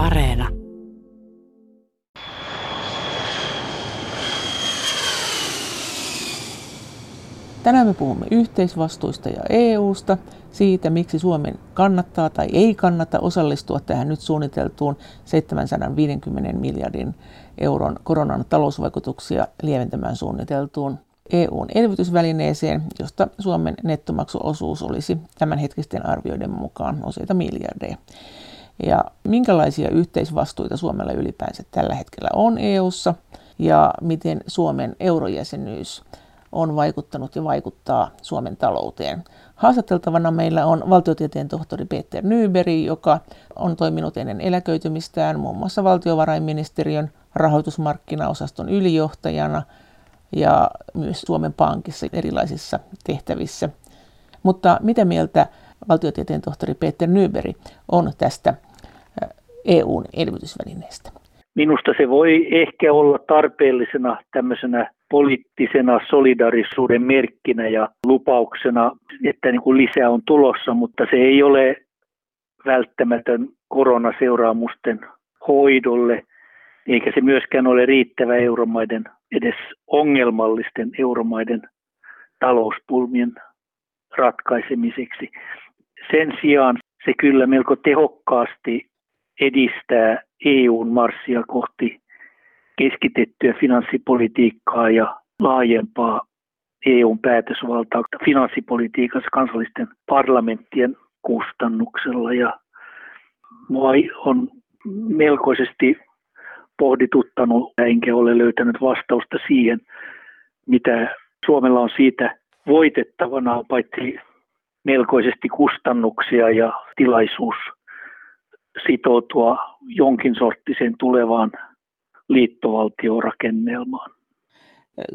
Areena. Tänään me puhumme yhteisvastuista ja EUsta, siitä miksi Suomen kannattaa tai ei kannata osallistua tähän nyt suunniteltuun 750 miljardin euron koronan talousvaikutuksia lieventämään suunniteltuun EUn elvytysvälineeseen, josta Suomen nettomaksuosuus olisi tämänhetkisten arvioiden mukaan useita miljardeja. Ja minkälaisia yhteisvastuita Suomella ylipäänsä tällä hetkellä on EUssa ja miten Suomen eurojäsenyys on vaikuttanut ja vaikuttaa Suomen talouteen. Haastateltavana meillä on valtiotieteen tohtori Peter Nyberi, joka on toiminut ennen eläköitymistään muun muassa valtiovarainministeriön rahoitusmarkkinaosaston ylijohtajana ja myös Suomen Pankissa erilaisissa tehtävissä. Mutta mitä mieltä valtiotieteen tohtori Peter Nyberi on tästä EUn elvytysvälineestä? Minusta se voi ehkä olla tarpeellisena tämmöisenä poliittisena solidarisuuden merkkinä ja lupauksena, että niin kuin lisää on tulossa, mutta se ei ole välttämätön koronaseuraamusten hoidolle, eikä se myöskään ole riittävä euromaiden, edes ongelmallisten euromaiden talouspulmien ratkaisemiseksi. Sen sijaan se kyllä melko tehokkaasti edistää EUn marssia kohti keskitettyä finanssipolitiikkaa ja laajempaa EUn päätösvaltaa finanssipolitiikassa kansallisten parlamenttien kustannuksella. Ja mua on melkoisesti pohdituttanut, enkä ole löytänyt vastausta siihen, mitä Suomella on siitä voitettavana, paitsi melkoisesti kustannuksia ja tilaisuus sitoutua jonkin sorttiseen tulevaan liittovaltiorakennelmaan.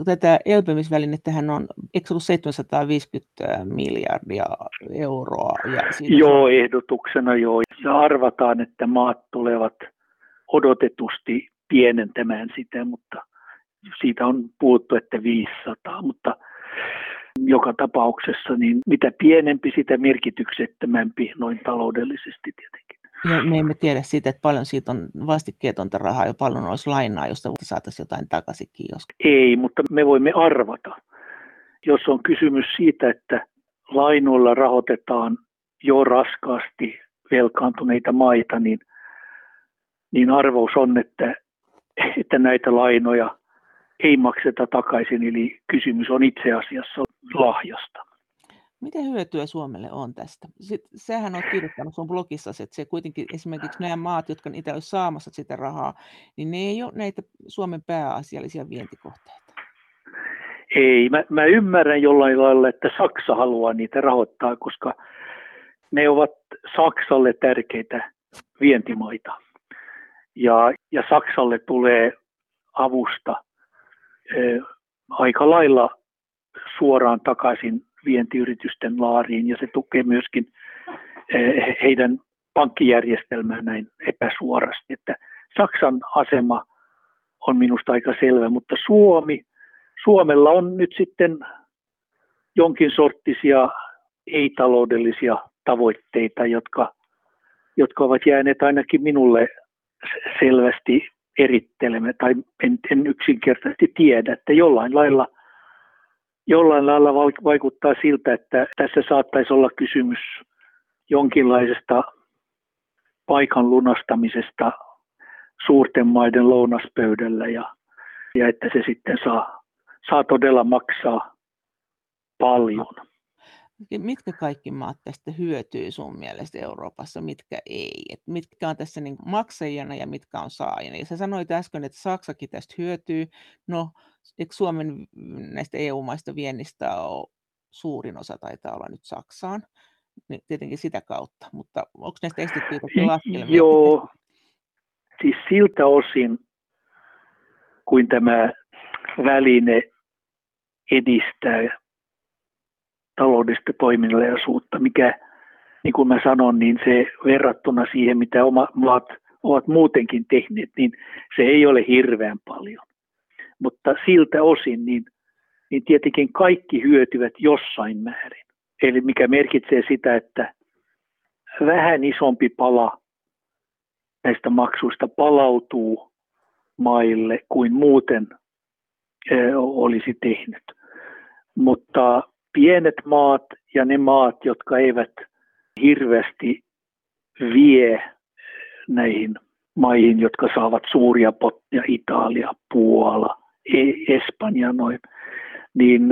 Tätä elpymisvälinettähän on, eikö ollut 750 miljardia euroa? Ja siinä joo, ehdotuksena joo. Ja arvataan, että maat tulevat odotetusti pienentämään sitä, mutta siitä on puhuttu, että 500, mutta joka tapauksessa niin mitä pienempi, sitä merkityksettömämpi noin taloudellisesti tietenkin. Ja me emme tiedä siitä, että paljon siitä on vastikkeetonta rahaa ja paljon olisi lainaa, josta saataisiin jotain takaisinkin joskus. Ei, mutta me voimme arvata. Jos on kysymys siitä, että lainoilla rahoitetaan jo raskaasti velkaantuneita maita, niin, niin arvous on, että, että näitä lainoja ei makseta takaisin, eli kysymys on itse asiassa lahjasta. Mitä hyötyä Suomelle on tästä? Sitten, sähän on kirjoittanut sun blogissa, että se kuitenkin esimerkiksi nämä maat, jotka niitä olisi saamassa sitä rahaa, niin ne ei ole näitä Suomen pääasiallisia vientikohteita. Ei, mä, mä ymmärrän jollain lailla, että Saksa haluaa niitä rahoittaa, koska ne ovat Saksalle tärkeitä vientimaita. Ja, ja Saksalle tulee avusta eh, aika lailla suoraan takaisin vientiyritysten laariin ja se tukee myöskin eh, heidän pankkijärjestelmää näin epäsuorasti. Että Saksan asema on minusta aika selvä, mutta Suomi, Suomella on nyt sitten jonkin sorttisia ei-taloudellisia tavoitteita, jotka, jotka ovat jääneet ainakin minulle selvästi erittelemään, tai en, en yksinkertaisesti tiedä, että jollain lailla jollain lailla vaikuttaa siltä, että tässä saattaisi olla kysymys jonkinlaisesta paikan lunastamisesta suurten maiden lounaspöydällä ja, ja että se sitten saa, saa todella maksaa paljon. Mitkä kaikki maat tästä hyötyy sun mielestä Euroopassa, mitkä ei? Et mitkä on tässä niin maksajana ja mitkä on saajana? Ja sä sanoit äsken, että Saksakin tästä hyötyy. No, eikö Suomen näistä EU-maista viennistä ole suurin osa taitaa olla nyt Saksaan? Niin tietenkin sitä kautta, mutta onko näistä estetty laskelmia? Joo, siis siltä osin, kuin tämä väline edistää taloudellista toiminnallisuutta, mikä, niin kuin mä sanon, niin se verrattuna siihen, mitä omat maat ovat muutenkin tehneet, niin se ei ole hirveän paljon. Mutta siltä osin, niin, niin tietenkin kaikki hyötyvät jossain määrin. Eli mikä merkitsee sitä, että vähän isompi pala näistä maksuista palautuu maille kuin muuten olisi tehnyt. Mutta pienet maat ja ne maat, jotka eivät hirveästi vie näihin maihin, jotka saavat suuria pottia, Italia, Puola, Espanja noin, niin,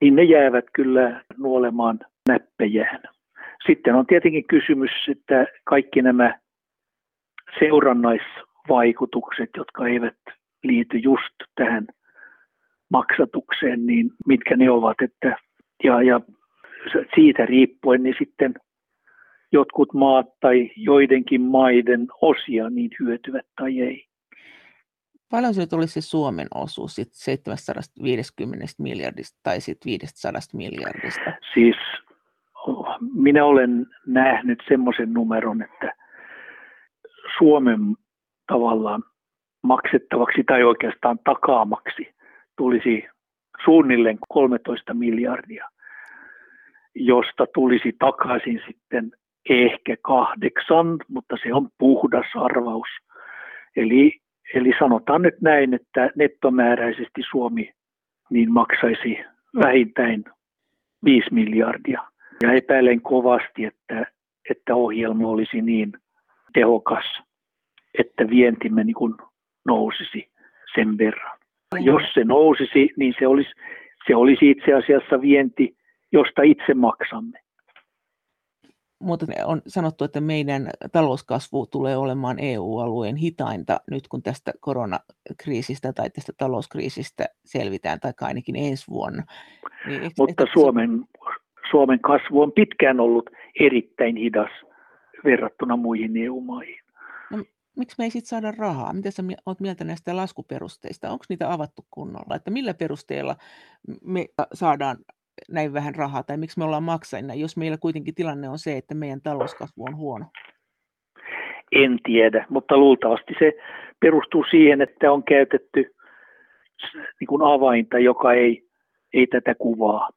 niin ne jäävät kyllä nuolemaan näppejään. Sitten on tietenkin kysymys, että kaikki nämä seurannaisvaikutukset, jotka eivät liity just tähän maksatukseen, niin mitkä ne ovat, että ja, ja siitä riippuen niin sitten jotkut maat tai joidenkin maiden osia niin hyötyvät tai ei. Paljon se olisi Suomen osuus sit 750 miljardista tai sit 500 miljardista? Siis minä olen nähnyt semmoisen numeron, että Suomen tavallaan maksettavaksi tai oikeastaan takaamaksi tulisi suunnilleen 13 miljardia, josta tulisi takaisin sitten ehkä kahdeksan, mutta se on puhdas arvaus. Eli, eli sanotaan nyt näin, että nettomääräisesti Suomi niin maksaisi vähintään 5 miljardia. Ja epäilen kovasti, että, että ohjelma olisi niin tehokas, että vientimme niin kuin nousisi sen verran. Jos se nousisi, niin se olisi, se olisi itse asiassa vienti, josta itse maksamme. Mutta on sanottu, että meidän talouskasvu tulee olemaan EU-alueen hitainta nyt, kun tästä koronakriisistä tai tästä talouskriisistä selvitään, tai ainakin ensi vuonna. Niin, eikö, Mutta eikö, Suomen, Suomen kasvu on pitkään ollut erittäin hidas verrattuna muihin EU-maihin. No, miksi me ei sitten saada rahaa? Mitä sä olet mieltä näistä laskuperusteista? Onko niitä avattu kunnolla? Että millä perusteella me saadaan näin vähän rahaa, tai miksi me ollaan maksajina, jos meillä kuitenkin tilanne on se, että meidän talouskasvu on huono? En tiedä, mutta luultavasti se perustuu siihen, että on käytetty niin kuin avainta, joka ei, ei tätä kuvaa.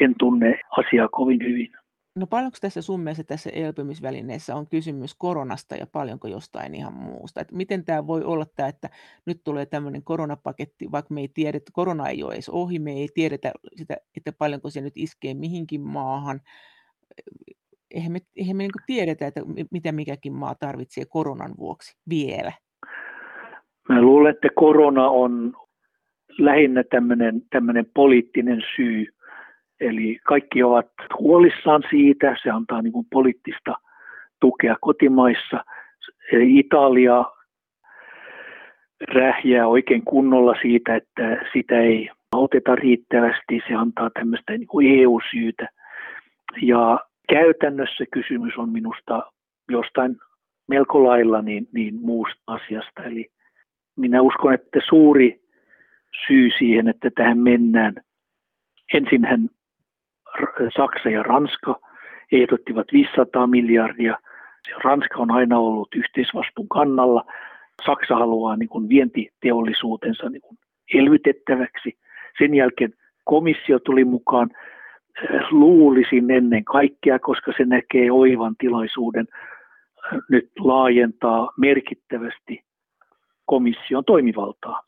En tunne asiaa kovin hyvin. No paljonko tässä sun mielestä tässä elpymisvälineessä on kysymys koronasta ja paljonko jostain ihan muusta? Että miten tämä voi olla tämä, että nyt tulee tämmöinen koronapaketti, vaikka me ei tiedä, että korona ei ole edes ohi, me ei tiedetä sitä, että paljonko se nyt iskee mihinkin maahan. Eihän me, eihän me niin tiedetä, että mitä mikäkin maa tarvitsee koronan vuoksi vielä. Mä luulen, että korona on lähinnä tämmöinen, tämmöinen poliittinen syy Eli kaikki ovat huolissaan siitä, se antaa niin kuin poliittista tukea kotimaissa. Italia rähjää oikein kunnolla siitä, että sitä ei oteta riittävästi, se antaa tämmöistä niin kuin EU-syytä. Ja käytännössä kysymys on minusta jostain melko lailla niin, niin muusta asiasta. Eli minä uskon, että suuri syy siihen, että tähän mennään, ensinhän Saksa ja Ranska ehdottivat 500 miljardia. Ranska on aina ollut yhteisvastuun kannalla. Saksa haluaa niin kuin vientiteollisuutensa niin kuin elvytettäväksi. Sen jälkeen komissio tuli mukaan. Luulisin ennen kaikkea, koska se näkee oivan tilaisuuden nyt laajentaa merkittävästi komission toimivaltaa.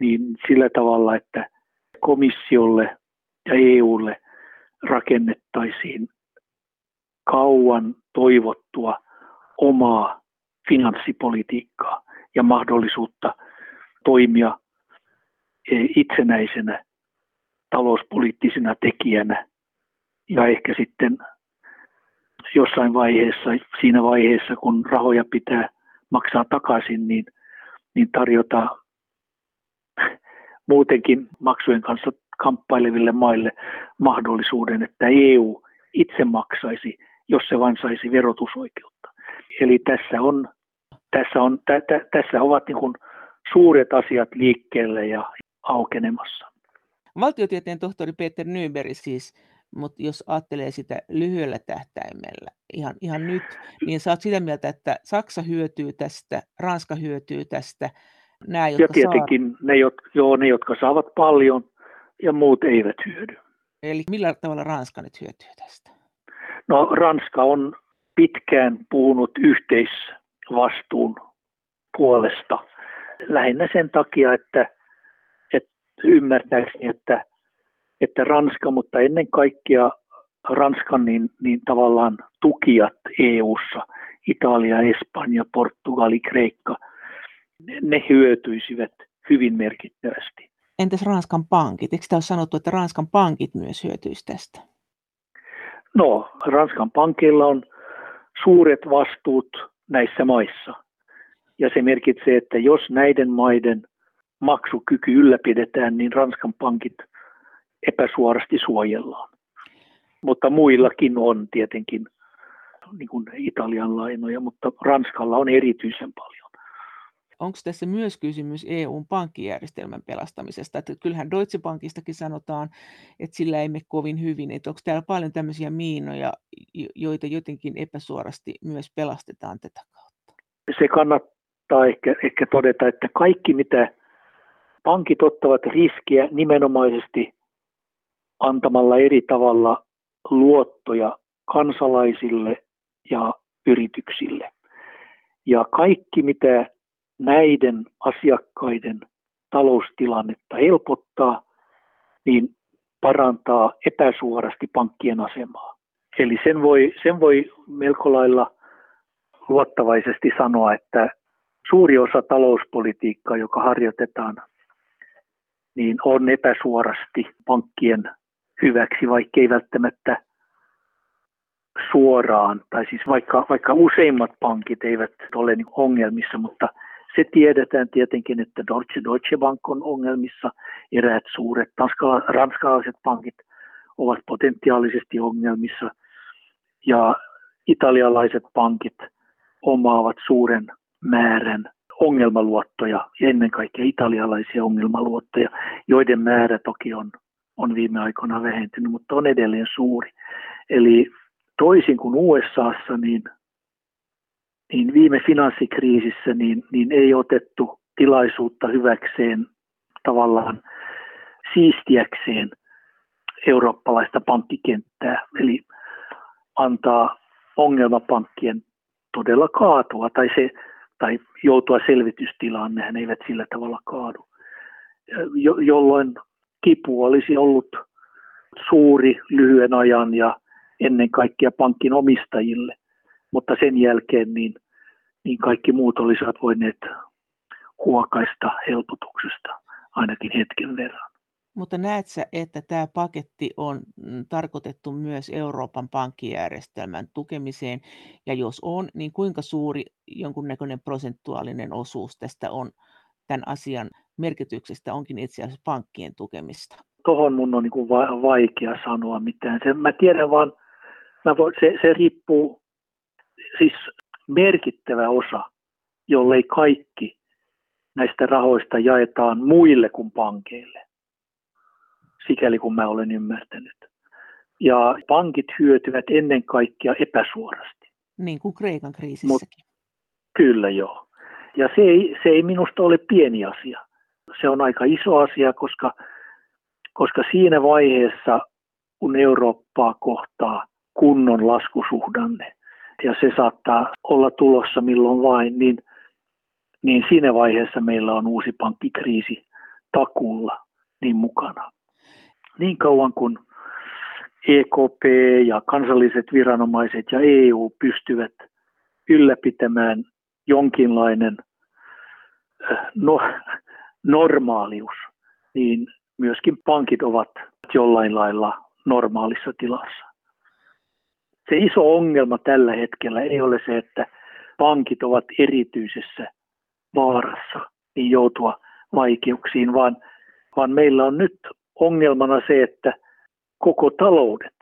Niin sillä tavalla, että komissiolle ja EUlle rakennettaisiin kauan toivottua omaa finanssipolitiikkaa ja mahdollisuutta toimia e, itsenäisenä talouspoliittisena tekijänä. Ja ehkä sitten jossain vaiheessa, siinä vaiheessa kun rahoja pitää maksaa takaisin, niin, niin tarjota muutenkin maksujen kanssa kamppaileville maille mahdollisuuden, että EU itse maksaisi, jos se vain saisi verotusoikeutta. Eli tässä, on, tässä, on, tä, tä, tässä ovat niin kuin suuret asiat liikkeelle ja aukenemassa. Valtiotieteen tohtori Peter Nyberg siis, mutta jos ajattelee sitä lyhyellä tähtäimellä, ihan, ihan nyt, niin saat sitä mieltä, että Saksa hyötyy tästä, Ranska hyötyy tästä, nämä, jotka ja tietenkin saa... ne, jotka, joo, ne, jotka saavat paljon, ja muut eivät hyödy. Eli millä tavalla Ranska nyt hyötyy tästä? No Ranska on pitkään puhunut yhteisvastuun puolesta. Lähinnä sen takia, että, että ymmärtääkseni, että, että Ranska, mutta ennen kaikkea Ranskan niin, niin tavallaan tukijat EU-ssa, Italia, Espanja, Portugali, Kreikka, ne hyötyisivät hyvin merkittävästi. Entäs Ranskan pankit? Eikö tämä ole sanottu, että Ranskan pankit myös hyötyisivät tästä? No, Ranskan pankilla on suuret vastuut näissä maissa. Ja se merkitsee, että jos näiden maiden maksukyky ylläpidetään, niin Ranskan pankit epäsuorasti suojellaan. Mutta muillakin on tietenkin niin kuin Italian lainoja, mutta Ranskalla on erityisen paljon. Onko tässä myös kysymys EUn pankkijärjestelmän pelastamisesta? Että kyllähän Deutsche Bankistakin sanotaan, että sillä ei mene kovin hyvin. Että onko täällä paljon tämmöisiä miinoja, joita jotenkin epäsuorasti myös pelastetaan tätä kautta? Se kannattaa ehkä, ehkä todeta, että kaikki mitä pankit ottavat riskiä nimenomaisesti antamalla eri tavalla luottoja kansalaisille ja yrityksille. Ja kaikki, mitä näiden asiakkaiden taloustilannetta helpottaa, niin parantaa epäsuorasti pankkien asemaa. Eli sen voi, sen voi melko lailla luottavaisesti sanoa, että suuri osa talouspolitiikkaa, joka harjoitetaan, niin on epäsuorasti pankkien hyväksi, vaikka ei välttämättä suoraan, tai siis vaikka, vaikka useimmat pankit eivät ole niin ongelmissa, mutta se tiedetään tietenkin, että Deutsche, Deutsche Bank on ongelmissa, eräät suuret tanskala, ranskalaiset pankit ovat potentiaalisesti ongelmissa, ja italialaiset pankit omaavat suuren määrän ongelmaluottoja, ja ennen kaikkea italialaisia ongelmaluottoja, joiden määrä toki on, on viime aikoina vähentynyt, mutta on edelleen suuri. Eli toisin kuin USAssa, niin, niin viime finanssikriisissä niin, niin ei otettu tilaisuutta hyväkseen tavallaan siistiäkseen eurooppalaista pankkikenttää, eli antaa ongelmapankkien todella kaatua tai, se, tai joutua selvitystilaan, nehän eivät sillä tavalla kaadu, jo, jolloin kipu olisi ollut suuri lyhyen ajan ja ennen kaikkea pankin omistajille, mutta sen jälkeen niin, niin kaikki muut olisivat voineet huokaista helpotuksesta ainakin hetken verran. Mutta näet sä, että tämä paketti on mm, tarkoitettu myös Euroopan pankkijärjestelmän tukemiseen, ja jos on, niin kuinka suuri jonkunnäköinen prosentuaalinen osuus tästä on tämän asian merkityksestä onkin itse asiassa pankkien tukemista? Tuohon mun on niin vaikea sanoa mitään. Se, mä tiedän vaan Mä voin, se, se riippuu, siis merkittävä osa, jollei kaikki näistä rahoista jaetaan muille kuin pankeille, sikäli kun mä olen ymmärtänyt. Ja pankit hyötyvät ennen kaikkea epäsuorasti. Niin kuin Kreikan kriisissäkin. Mut, kyllä joo. Ja se ei, se ei minusta ole pieni asia. Se on aika iso asia, koska, koska siinä vaiheessa, kun Eurooppaa kohtaa kunnon laskusuhdanne ja se saattaa olla tulossa milloin vain, niin, niin siinä vaiheessa meillä on uusi pankkikriisi takulla niin mukana. Niin kauan kuin EKP ja kansalliset viranomaiset ja EU pystyvät ylläpitämään jonkinlainen äh, no, normaalius, niin myöskin pankit ovat jollain lailla normaalissa tilassa se iso ongelma tällä hetkellä ei ole se, että pankit ovat erityisessä vaarassa niin joutua vaikeuksiin, vaan, vaan meillä on nyt ongelmana se, että koko taloudet,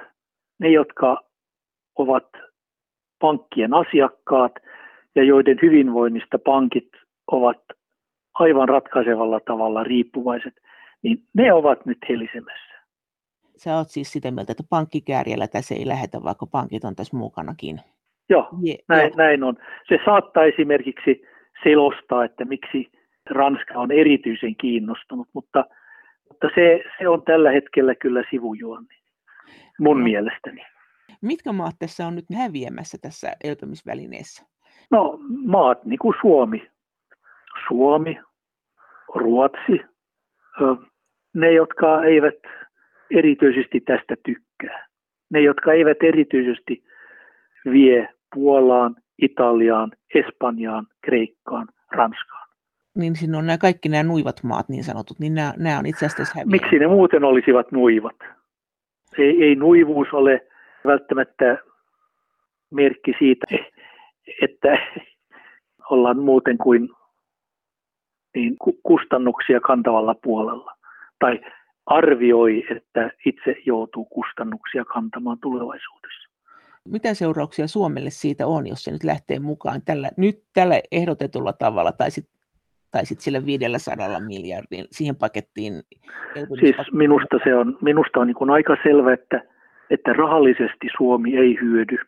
ne jotka ovat pankkien asiakkaat ja joiden hyvinvoinnista pankit ovat aivan ratkaisevalla tavalla riippuvaiset, niin ne ovat nyt helisemässä sä oot siis sitä mieltä, että pankkikääriällä tässä ei lähetä, vaikka pankit on tässä mukanakin. Joo, Je, näin, jo. näin on. Se saattaa esimerkiksi selostaa, että miksi Ranska on erityisen kiinnostunut, mutta, mutta se, se on tällä hetkellä kyllä sivujuonni, mun no. mielestäni. Mitkä maat tässä on nyt häviämässä tässä elpymisvälineessä? No maat niin kuin Suomi. Suomi, Ruotsi, ne, jotka eivät erityisesti tästä tykkää. Ne, jotka eivät erityisesti vie Puolaan, Italiaan, Espanjaan, Kreikkaan, Ranskaan. Niin siinä on nämä kaikki nämä nuivat maat niin sanotut, niin nämä, nämä on itse asiassa häviä. Miksi ne muuten olisivat nuivat? Ei, ei nuivuus ole välttämättä merkki siitä, että ollaan muuten kuin niin kustannuksia kantavalla puolella. Tai arvioi, että itse joutuu kustannuksia kantamaan tulevaisuudessa. Mitä seurauksia Suomelle siitä on, jos se nyt lähtee mukaan tällä, nyt tällä ehdotetulla tavalla tai sitten tai sit sillä 500 miljardin siihen pakettiin? Siis minusta se on, minusta on niin aika selvä, että, että rahallisesti Suomi ei hyödy.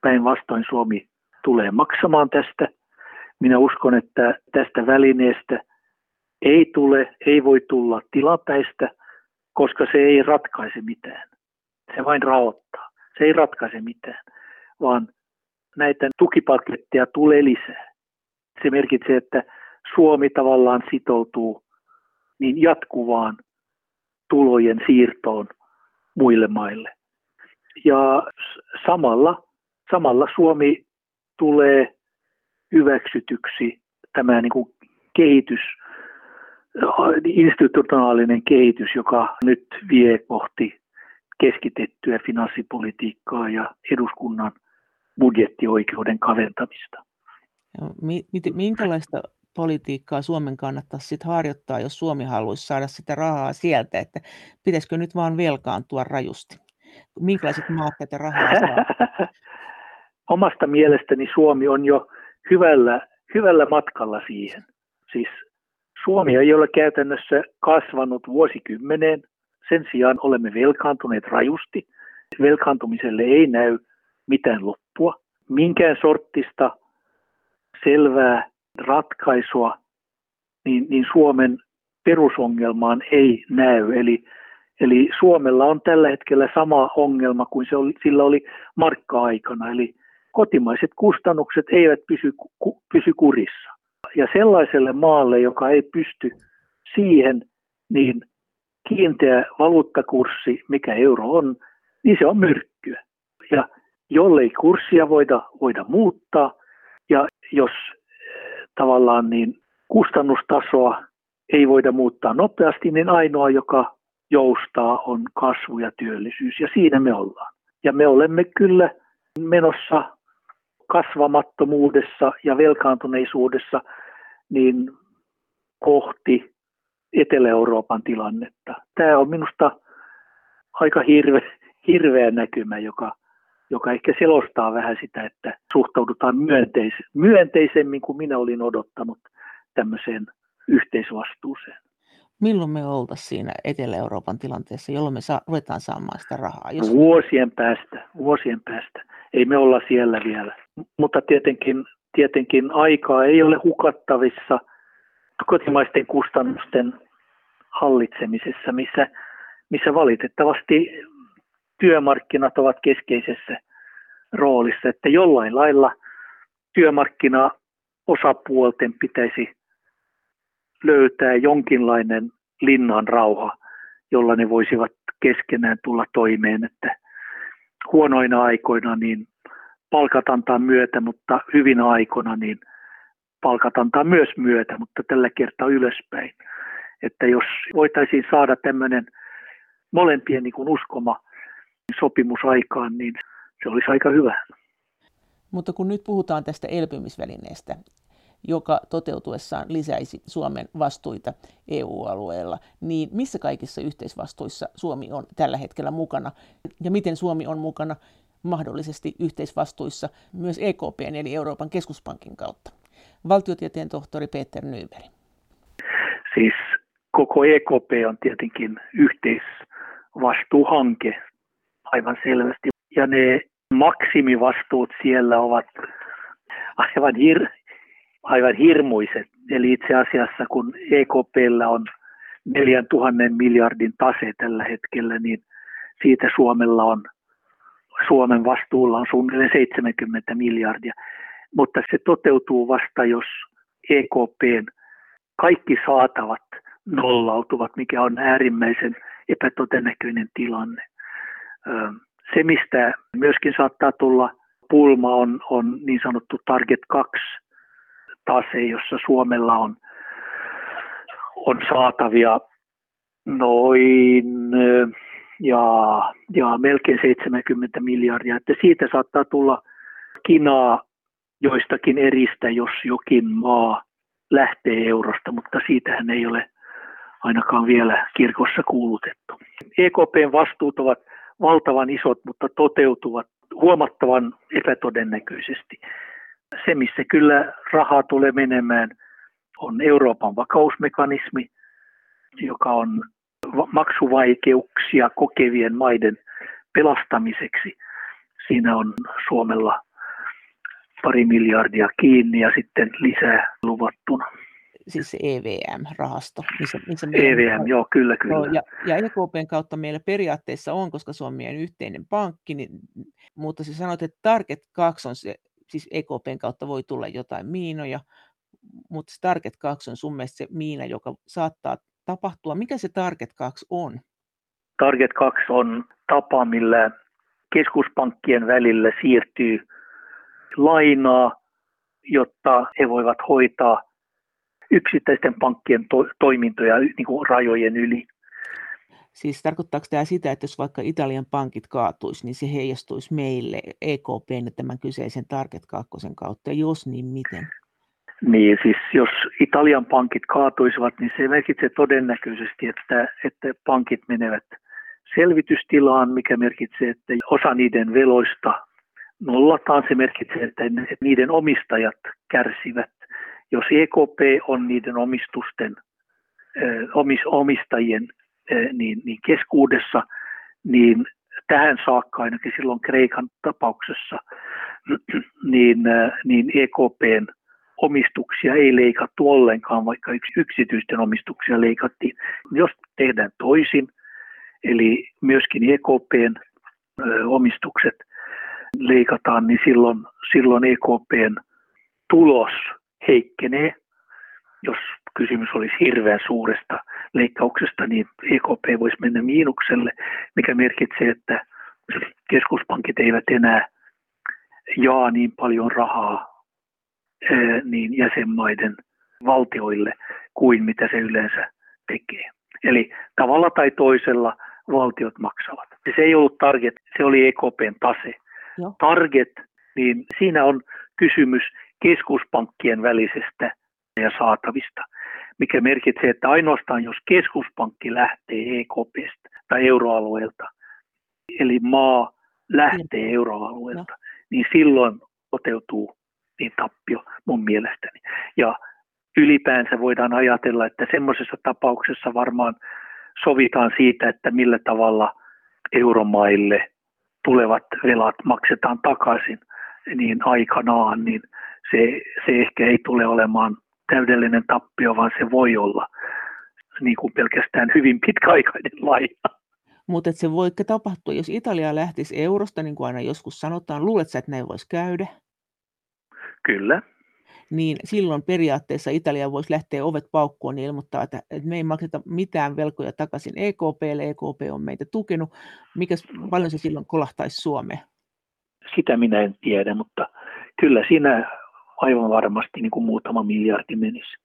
Päinvastoin Suomi tulee maksamaan tästä. Minä uskon, että tästä välineestä ei tule, ei voi tulla tilapäistä, koska se ei ratkaise mitään. Se vain rahoittaa. Se ei ratkaise mitään, vaan näitä tukipaketteja tulee lisää. Se merkitsee, että Suomi tavallaan sitoutuu niin jatkuvaan tulojen siirtoon muille maille. Ja samalla, samalla Suomi tulee hyväksytyksi tämä niin kuin kehitys, institutionaalinen kehitys, joka nyt vie kohti keskitettyä finanssipolitiikkaa ja eduskunnan budjettioikeuden kaventamista. Minkälaista politiikkaa Suomen kannattaisi sit harjoittaa, jos Suomi haluaisi saada sitä rahaa sieltä, että pitäisikö nyt vaan velkaantua rajusti? Minkälaiset maat tätä rahaa saa? Omasta mielestäni Suomi on jo hyvällä, hyvällä matkalla siihen. Siis Suomi ei ole käytännössä kasvanut vuosikymmeneen. Sen sijaan olemme velkaantuneet rajusti. Velkaantumiselle ei näy mitään loppua. Minkään sortista selvää ratkaisua niin, niin Suomen perusongelmaan ei näy. Eli, eli Suomella on tällä hetkellä sama ongelma kuin se oli, sillä oli markka-aikana. Eli kotimaiset kustannukset eivät pysy, pysy kurissa. Ja sellaiselle maalle, joka ei pysty siihen, niin kiinteä valuuttakurssi, mikä euro on, niin se on myrkkyä. Ja jollei kurssia voida, voida muuttaa, ja jos eh, tavallaan niin kustannustasoa ei voida muuttaa nopeasti, niin ainoa, joka joustaa, on kasvu ja työllisyys, ja siinä me ollaan. Ja me olemme kyllä menossa kasvamattomuudessa ja velkaantuneisuudessa niin kohti Etelä-Euroopan tilannetta. Tämä on minusta aika hirve, hirveä näkymä, joka, joka ehkä selostaa vähän sitä, että suhtaudutaan myönteis, myönteisemmin kuin minä olin odottanut tämmöiseen yhteisvastuuseen. Milloin me oltaisiin siinä Etelä-Euroopan tilanteessa, jolloin me saa, ruvetaan saamaan sitä rahaa? Jos... Vuosien päästä, vuosien päästä. Ei me olla siellä vielä. Mutta tietenkin, tietenkin aikaa ei ole hukattavissa kotimaisten kustannusten hallitsemisessa, missä, missä valitettavasti työmarkkinat ovat keskeisessä roolissa, että jollain lailla työmarkkinaosapuolten pitäisi löytää jonkinlainen linnan rauha, jolla ne voisivat keskenään tulla toimeen, että huonoina aikoina niin palkat antaa myötä, mutta hyvinä aikoina niin palkat antaa myös myötä, mutta tällä kertaa ylöspäin. Että jos voitaisiin saada tämmöinen molempien niin kuin uskoma sopimus aikaan, niin se olisi aika hyvä. Mutta kun nyt puhutaan tästä elpymisvälineestä, joka toteutuessaan lisäisi Suomen vastuita EU-alueella, niin missä kaikissa yhteisvastuissa Suomi on tällä hetkellä mukana ja miten Suomi on mukana mahdollisesti yhteisvastuissa myös EKPn eli Euroopan keskuspankin kautta? Valtiotieteen tohtori Peter Nyberg. Siis koko EKP on tietenkin yhteisvastuuhanke aivan selvästi. Ja ne maksimivastuut siellä ovat aivan, hir- aivan hirmuiset. Eli itse asiassa kun EKPllä on 4000 miljardin tase tällä hetkellä, niin siitä Suomella on Suomen vastuulla on suunnilleen 70 miljardia, mutta se toteutuu vasta, jos EKPn kaikki saatavat nollautuvat, mikä on äärimmäisen epätodennäköinen tilanne. Se, mistä myöskin saattaa tulla pulma, on, on niin sanottu Target 2 tase, jossa Suomella on, on saatavia noin ja, ja melkein 70 miljardia. Että siitä saattaa tulla kinaa joistakin eristä, jos jokin maa lähtee eurosta, mutta siitähän ei ole ainakaan vielä kirkossa kuulutettu. EKPn vastuut ovat valtavan isot, mutta toteutuvat huomattavan epätodennäköisesti. Se, missä kyllä rahaa tulee menemään, on Euroopan vakausmekanismi, joka on maksuvaikeuksia kokevien maiden pelastamiseksi. Siinä on Suomella pari miljardia kiinni ja sitten lisää luvattuna. Siis EVM-rahasto. Missä, missä EVM, on, joo, kyllä, kyllä. Ja, ja EKPn kautta meillä periaatteessa on, koska se on meidän yhteinen pankki, niin, mutta se sanoit, että Target 2 on se, siis EKPn kautta voi tulla jotain miinoja, mutta se Target 2 on sun mielestä se miina, joka saattaa tapahtua. Mikä se Target 2 on? Target 2 on tapa, millä keskuspankkien välillä siirtyy lainaa, jotta he voivat hoitaa yksittäisten pankkien to- toimintoja niin kuin rajojen yli. Siis tarkoittaako tämä sitä, että jos vaikka Italian pankit kaatuisi, niin se heijastuisi meille EKPn tämän kyseisen Target 2 kautta, ja jos niin miten? Niin, siis jos Italian pankit kaatuisivat, niin se merkitsee todennäköisesti, että, että pankit menevät selvitystilaan, mikä merkitsee, että osa niiden veloista nollataan. Se merkitsee, että niiden omistajat kärsivät. Jos EKP on niiden omistusten, omistajien niin, niin keskuudessa, niin tähän saakka ainakin silloin Kreikan tapauksessa, niin, niin EKPn omistuksia ei leikattu ollenkaan, vaikka yksityisten omistuksia leikattiin. Jos tehdään toisin, eli myöskin EKPn omistukset leikataan, niin silloin, silloin EKPn tulos heikkenee. Jos kysymys olisi hirveän suuresta leikkauksesta, niin EKP voisi mennä miinukselle, mikä merkitsee, että keskuspankit eivät enää jaa niin paljon rahaa niin jäsenmaiden valtioille kuin mitä se yleensä tekee. Eli tavalla tai toisella valtiot maksavat. Se ei ollut target, se oli EKPn tase. Joo. Target, niin siinä on kysymys keskuspankkien välisestä ja saatavista, mikä merkitsee, että ainoastaan jos keskuspankki lähtee EKPstä tai euroalueelta, eli maa lähtee euroalueelta, niin silloin toteutuu niin tappio mun mielestäni. Ja ylipäänsä voidaan ajatella, että semmoisessa tapauksessa varmaan sovitaan siitä, että millä tavalla euromaille tulevat velat maksetaan takaisin niin aikanaan, niin se, se ehkä ei tule olemaan täydellinen tappio, vaan se voi olla niin kuin pelkästään hyvin pitkäaikainen laina. Mutta se voi tapahtua, jos Italia lähtisi eurosta, niin kuin aina joskus sanotaan, luuletko että näin voisi käydä? Kyllä. Niin silloin periaatteessa Italia voisi lähteä ovet paukkuun ja ilmoittaa, että, että me ei makseta mitään velkoja takaisin EKPlle, EKP on meitä tukenut. Mikäs, paljon se silloin kolahtaisi Suomeen? Sitä minä en tiedä, mutta kyllä siinä aivan varmasti niin kuin muutama miljardi menisi.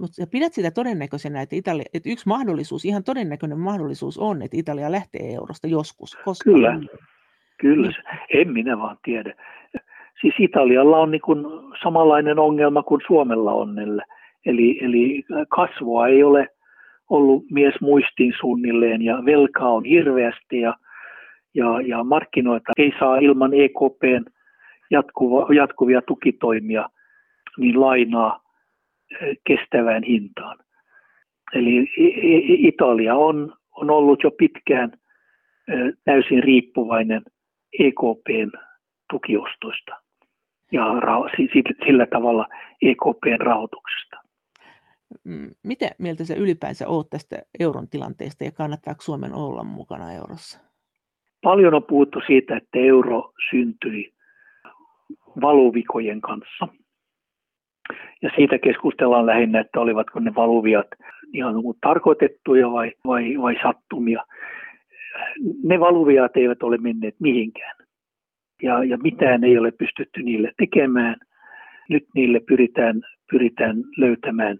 Mutta pidät sitä todennäköisenä, että, Italia, että yksi mahdollisuus, ihan todennäköinen mahdollisuus on, että Italia lähtee eurosta joskus. Koska kyllä, kyllä. Niin. En minä vaan tiedä siis Italialla on niin samanlainen ongelma kuin Suomella on. Eli, eli kasvua ei ole ollut mies muistiin suunnilleen ja velkaa on hirveästi ja, ja, ja markkinoita ei saa ilman EKPn jatkuva, jatkuvia tukitoimia niin lainaa eh, kestävään hintaan. Eli Italia on, on ollut jo pitkään eh, täysin riippuvainen EKPn tukiostoista ja sillä tavalla EKPn rahoituksesta. Mm, mitä mieltä sä ylipäänsä oot tästä euron tilanteesta ja kannattaako Suomen olla mukana eurossa? Paljon on puhuttu siitä, että euro syntyi valuvikojen kanssa. Ja siitä keskustellaan lähinnä, että olivatko ne valuviat ihan tarkoitettuja vai, vai, vai sattumia. Ne valuviat eivät ole menneet mihinkään. Ja, ja mitään ei ole pystytty niille tekemään. Nyt niille pyritään, pyritään löytämään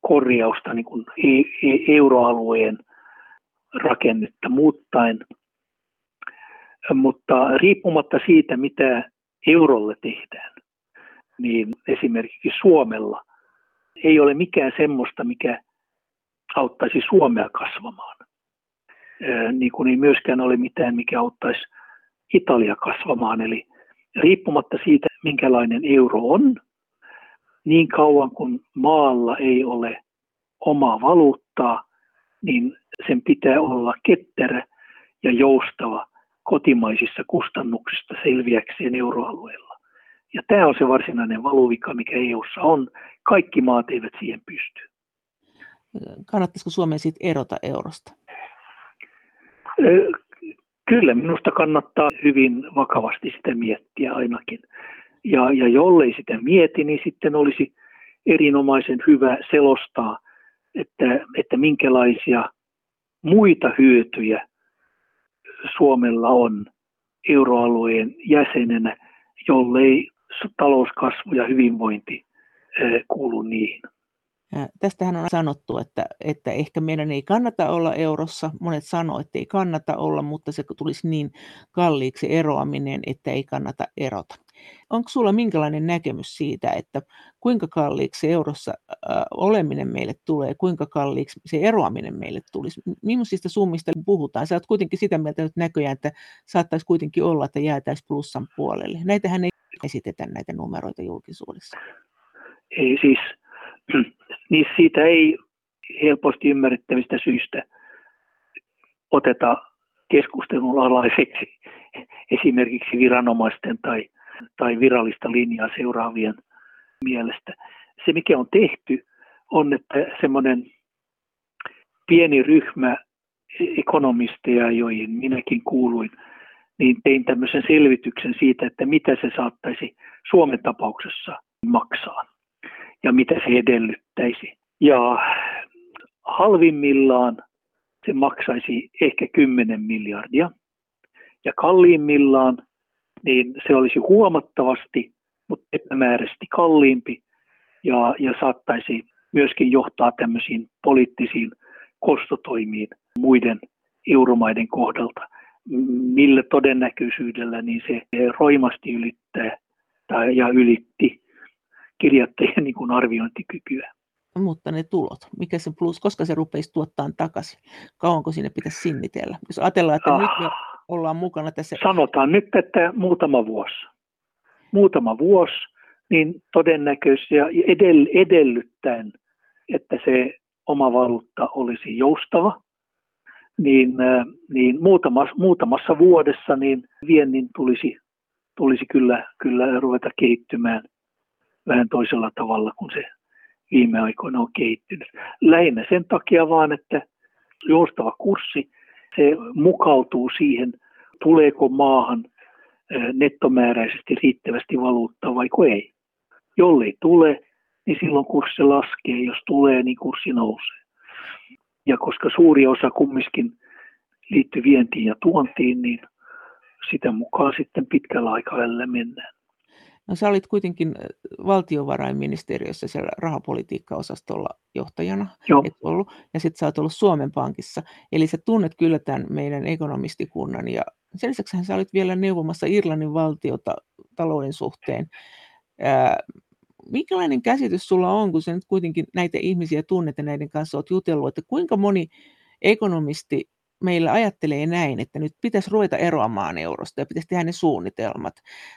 korjausta niin kuin e- e- euroalueen rakennetta muuttaen. Mutta riippumatta siitä, mitä eurolle tehdään, niin esimerkiksi Suomella ei ole mikään semmoista, mikä auttaisi Suomea kasvamaan. Niin kuin ei myöskään ole mitään, mikä auttaisi Italia kasvamaan. Eli riippumatta siitä, minkälainen euro on, niin kauan kuin maalla ei ole omaa valuuttaa, niin sen pitää olla ketterä ja joustava kotimaisissa kustannuksista selviäkseen euroalueella. Ja tämä on se varsinainen valuvika, mikä EUssa on. Kaikki maat eivät siihen pysty. Kannattaisiko Suomen sitten erota eurosta? Kyllä, minusta kannattaa hyvin vakavasti sitä miettiä ainakin. Ja, ja jollei sitä mieti, niin sitten olisi erinomaisen hyvä selostaa, että, että minkälaisia muita hyötyjä Suomella on euroalueen jäsenenä, jollei talouskasvu ja hyvinvointi kuulu niihin. Tästähän on sanottu, että, että ehkä meidän ei kannata olla eurossa. Monet sanoo, että ei kannata olla, mutta se tulisi niin kalliiksi eroaminen, että ei kannata erota. Onko sulla minkälainen näkemys siitä, että kuinka kalliiksi eurossa oleminen meille tulee, kuinka kalliiksi se eroaminen meille tulisi? Millaisista summista puhutaan? Sä oot kuitenkin sitä mieltä nyt näköjään, että saattaisi kuitenkin olla, että jäätäisiin plussan puolelle. Näitähän ei esitetä näitä numeroita julkisuudessa. Ei siis, niin siitä ei helposti ymmärrettävistä syistä oteta keskustelun alaiseksi esimerkiksi viranomaisten tai tai virallista linjaa seuraavien mielestä. Se, mikä on tehty, on, että semmoinen pieni ryhmä ekonomisteja, joihin minäkin kuuluin, niin tein tämmöisen selvityksen siitä, että mitä se saattaisi Suomen tapauksessa maksaa ja mitä se edellyttäisi. Ja halvimmillaan se maksaisi ehkä 10 miljardia ja kalliimmillaan niin se olisi huomattavasti, mutta epämääräisesti kalliimpi ja, ja saattaisi myöskin johtaa tämmöisiin poliittisiin kostotoimiin muiden euromaiden kohdalta. Millä todennäköisyydellä niin se roimasti ylittää tai, ja ylitti kirjoittajien niin kuin arviointikykyä. Mutta ne tulot, mikä se plus, koska se rupeisi tuottaa takaisin? Kauanko sinne pitäisi sinnitellä? Jos ajatellaan, että ah. nyt me ollaan mukana tässä? Sanotaan nyt, että muutama vuosi. Muutama vuosi, niin todennäköisesti ja edellyttäen, että se oma valuutta olisi joustava, niin, äh, niin muutamassa, muutamassa vuodessa niin viennin tulisi, tulisi kyllä, kyllä ruveta kehittymään vähän toisella tavalla kuin se viime aikoina on kehittynyt. Lähinnä sen takia vaan, että joustava kurssi se mukautuu siihen, tuleeko maahan nettomääräisesti riittävästi valuuttaa vai ei. Jollei tule, niin silloin kurssi laskee. Jos tulee, niin kurssi nousee. Ja koska suuri osa kumminkin liittyy vientiin ja tuontiin, niin sitä mukaan sitten pitkällä aikavälillä mennään. No sä olit kuitenkin valtiovarainministeriössä siellä rahapolitiikkaosastolla johtajana, Joo. et ollut, ja sitten sä oot ollut Suomen Pankissa. Eli sä tunnet kyllä tämän meidän ekonomistikunnan, ja sen lisäksi sä olit vielä neuvomassa Irlannin valtiota talouden suhteen. Ää, minkälainen käsitys sulla on, kun sä nyt kuitenkin näitä ihmisiä tunnet ja näiden kanssa oot jutellut, että kuinka moni ekonomisti meillä ajattelee näin, että nyt pitäisi ruveta eroamaan eurosta ja pitäisi tehdä ne suunnitelmat.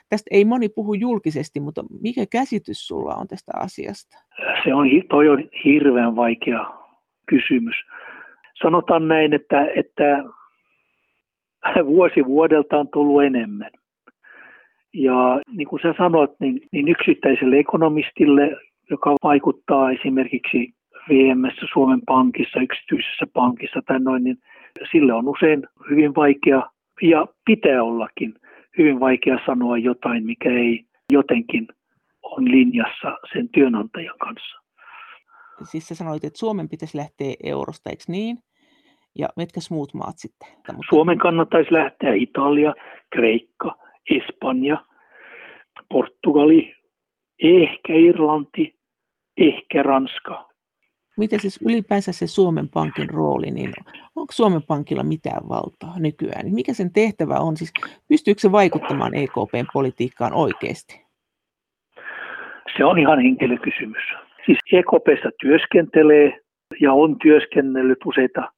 Tästä ei moni puhu julkisesti, mutta mikä käsitys sulla on tästä asiasta? Se on, toi on hirveän vaikea kysymys. Sanotaan näin, että, että vuosi vuodelta on tullut enemmän. Ja niin kuin sä sanoit, niin, niin yksittäiselle ekonomistille, joka vaikuttaa esimerkiksi VMS Suomen Pankissa, yksityisessä pankissa tai noin, niin sille on usein hyvin vaikea Ja pitää ollakin hyvin vaikea sanoa jotain, mikä ei jotenkin on linjassa sen työnantajan kanssa. Siis sä sanoit, että Suomen pitäisi lähteä eurosta, eikö niin? Ja mitkä muut maat sitten? Mutta... Suomen kannattaisi lähteä Italia, Kreikka, Espanja, Portugali, ehkä Irlanti, ehkä Ranska. Miten siis ylipäänsä se Suomen Pankin rooli, niin onko Suomen Pankilla mitään valtaa nykyään? Mikä sen tehtävä on? Siis pystyykö se vaikuttamaan EKPn politiikkaan oikeasti? Se on ihan henkilökysymys. Siis EKPssä työskentelee ja on työskennellyt useita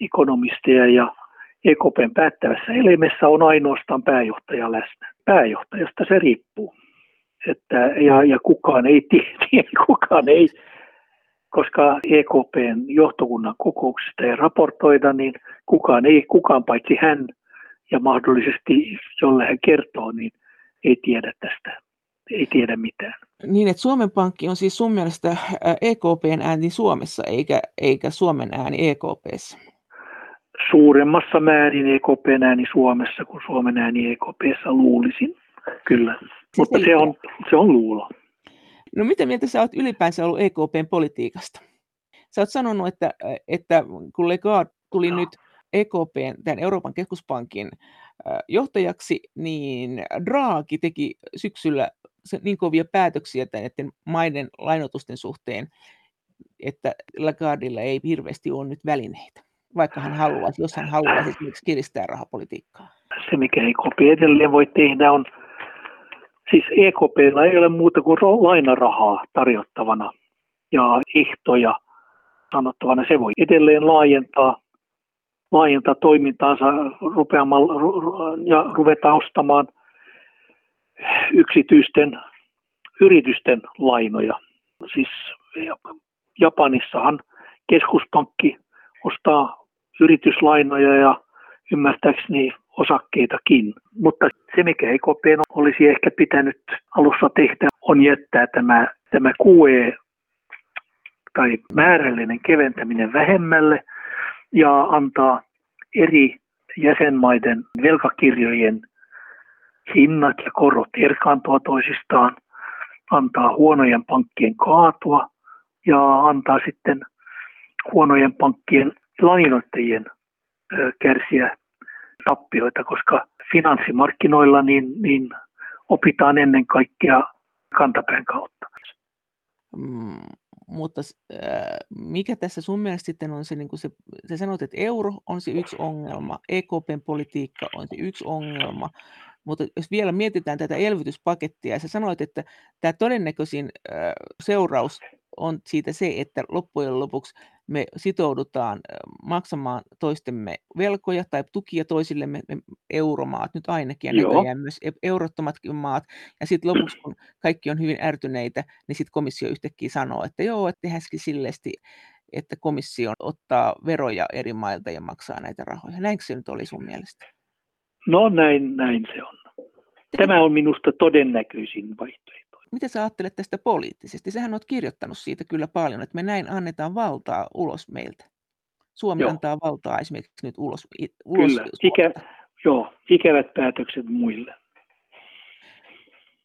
ekonomisteja ja EKPn päättävässä elimessä on ainoastaan pääjohtaja läsnä. Pääjohtajasta se riippuu. Että, ja, ja kukaan ei tiedä, kukaan ei, koska EKPn johtokunnan kokouksista ei raportoida, niin kukaan ei, kukaan paitsi hän ja mahdollisesti jolle hän kertoo, niin ei tiedä tästä, ei tiedä mitään. Niin, että Suomen Pankki on siis sun mielestä EKPn ääni Suomessa, eikä, eikä Suomen ääni EKPssä? Suuremmassa määrin EKPn ääni Suomessa kuin Suomen ääni EKPssä luulisin, kyllä. Se Mutta se on, se on luulo. No mitä mieltä sä oot ylipäänsä ollut EKPn politiikasta? Sä oot sanonut, että, että kun Legard tuli no. nyt EKPn, tämän Euroopan keskuspankin johtajaksi, niin Draghi teki syksyllä niin kovia päätöksiä näiden maiden lainotusten suhteen, että Lagardilla ei hirveästi ole nyt välineitä, vaikka hän haluaisi, jos hän haluaisi esimerkiksi kiristää rahapolitiikkaa. Se, mikä EKP edelleen voi tehdä, on, siis EKPllä ei ole muuta kuin lainarahaa tarjottavana ja ehtoja sanottavana. Se voi edelleen laajentaa, laajentaa toimintaansa ja ruveta ostamaan – yksityisten yritysten lainoja. Siis Japanissahan keskuspankki ostaa yrityslainoja ja ymmärtääkseni osakkeitakin. Mutta se, mikä EKP olisi ehkä pitänyt alussa tehdä, on jättää tämä, tämä QE tai määrällinen keventäminen vähemmälle ja antaa eri jäsenmaiden velkakirjojen hinnat ja korot erkaantua toisistaan, antaa huonojen pankkien kaatua ja antaa sitten huonojen pankkien lainoittajien kärsiä tappioita, koska finanssimarkkinoilla niin, niin opitaan ennen kaikkea kantapään kautta. Mm, mutta äh, mikä tässä sun mielestä sitten on se, niin kuin se, sä sanoit, että euro on se yksi ongelma, EKPn politiikka on se yksi ongelma, mutta jos vielä mietitään tätä elvytyspakettia, ja sä sanoit, että tämä todennäköisin seuraus on siitä se, että loppujen lopuksi me sitoudutaan maksamaan toistemme velkoja tai tukia toisillemme, me euromaat nyt ainakin, ja näköjään myös eurottomatkin maat, ja sitten lopuksi, kun kaikki on hyvin ärtyneitä, niin sitten komissio yhtäkkiä sanoo, että joo, että tehdäänkin silleesti, että komissio ottaa veroja eri mailta ja maksaa näitä rahoja. Näinkö se nyt oli sun mielestä? No näin, näin se on. Tämä on minusta todennäköisin vaihtoehto. Mitä sä ajattelet tästä poliittisesti? Sähän olet kirjoittanut siitä kyllä paljon, että me näin annetaan valtaa ulos meiltä. Suomi joo. antaa valtaa esimerkiksi nyt ulos. ulos kyllä, Ikä, joo, ikävät päätökset muille.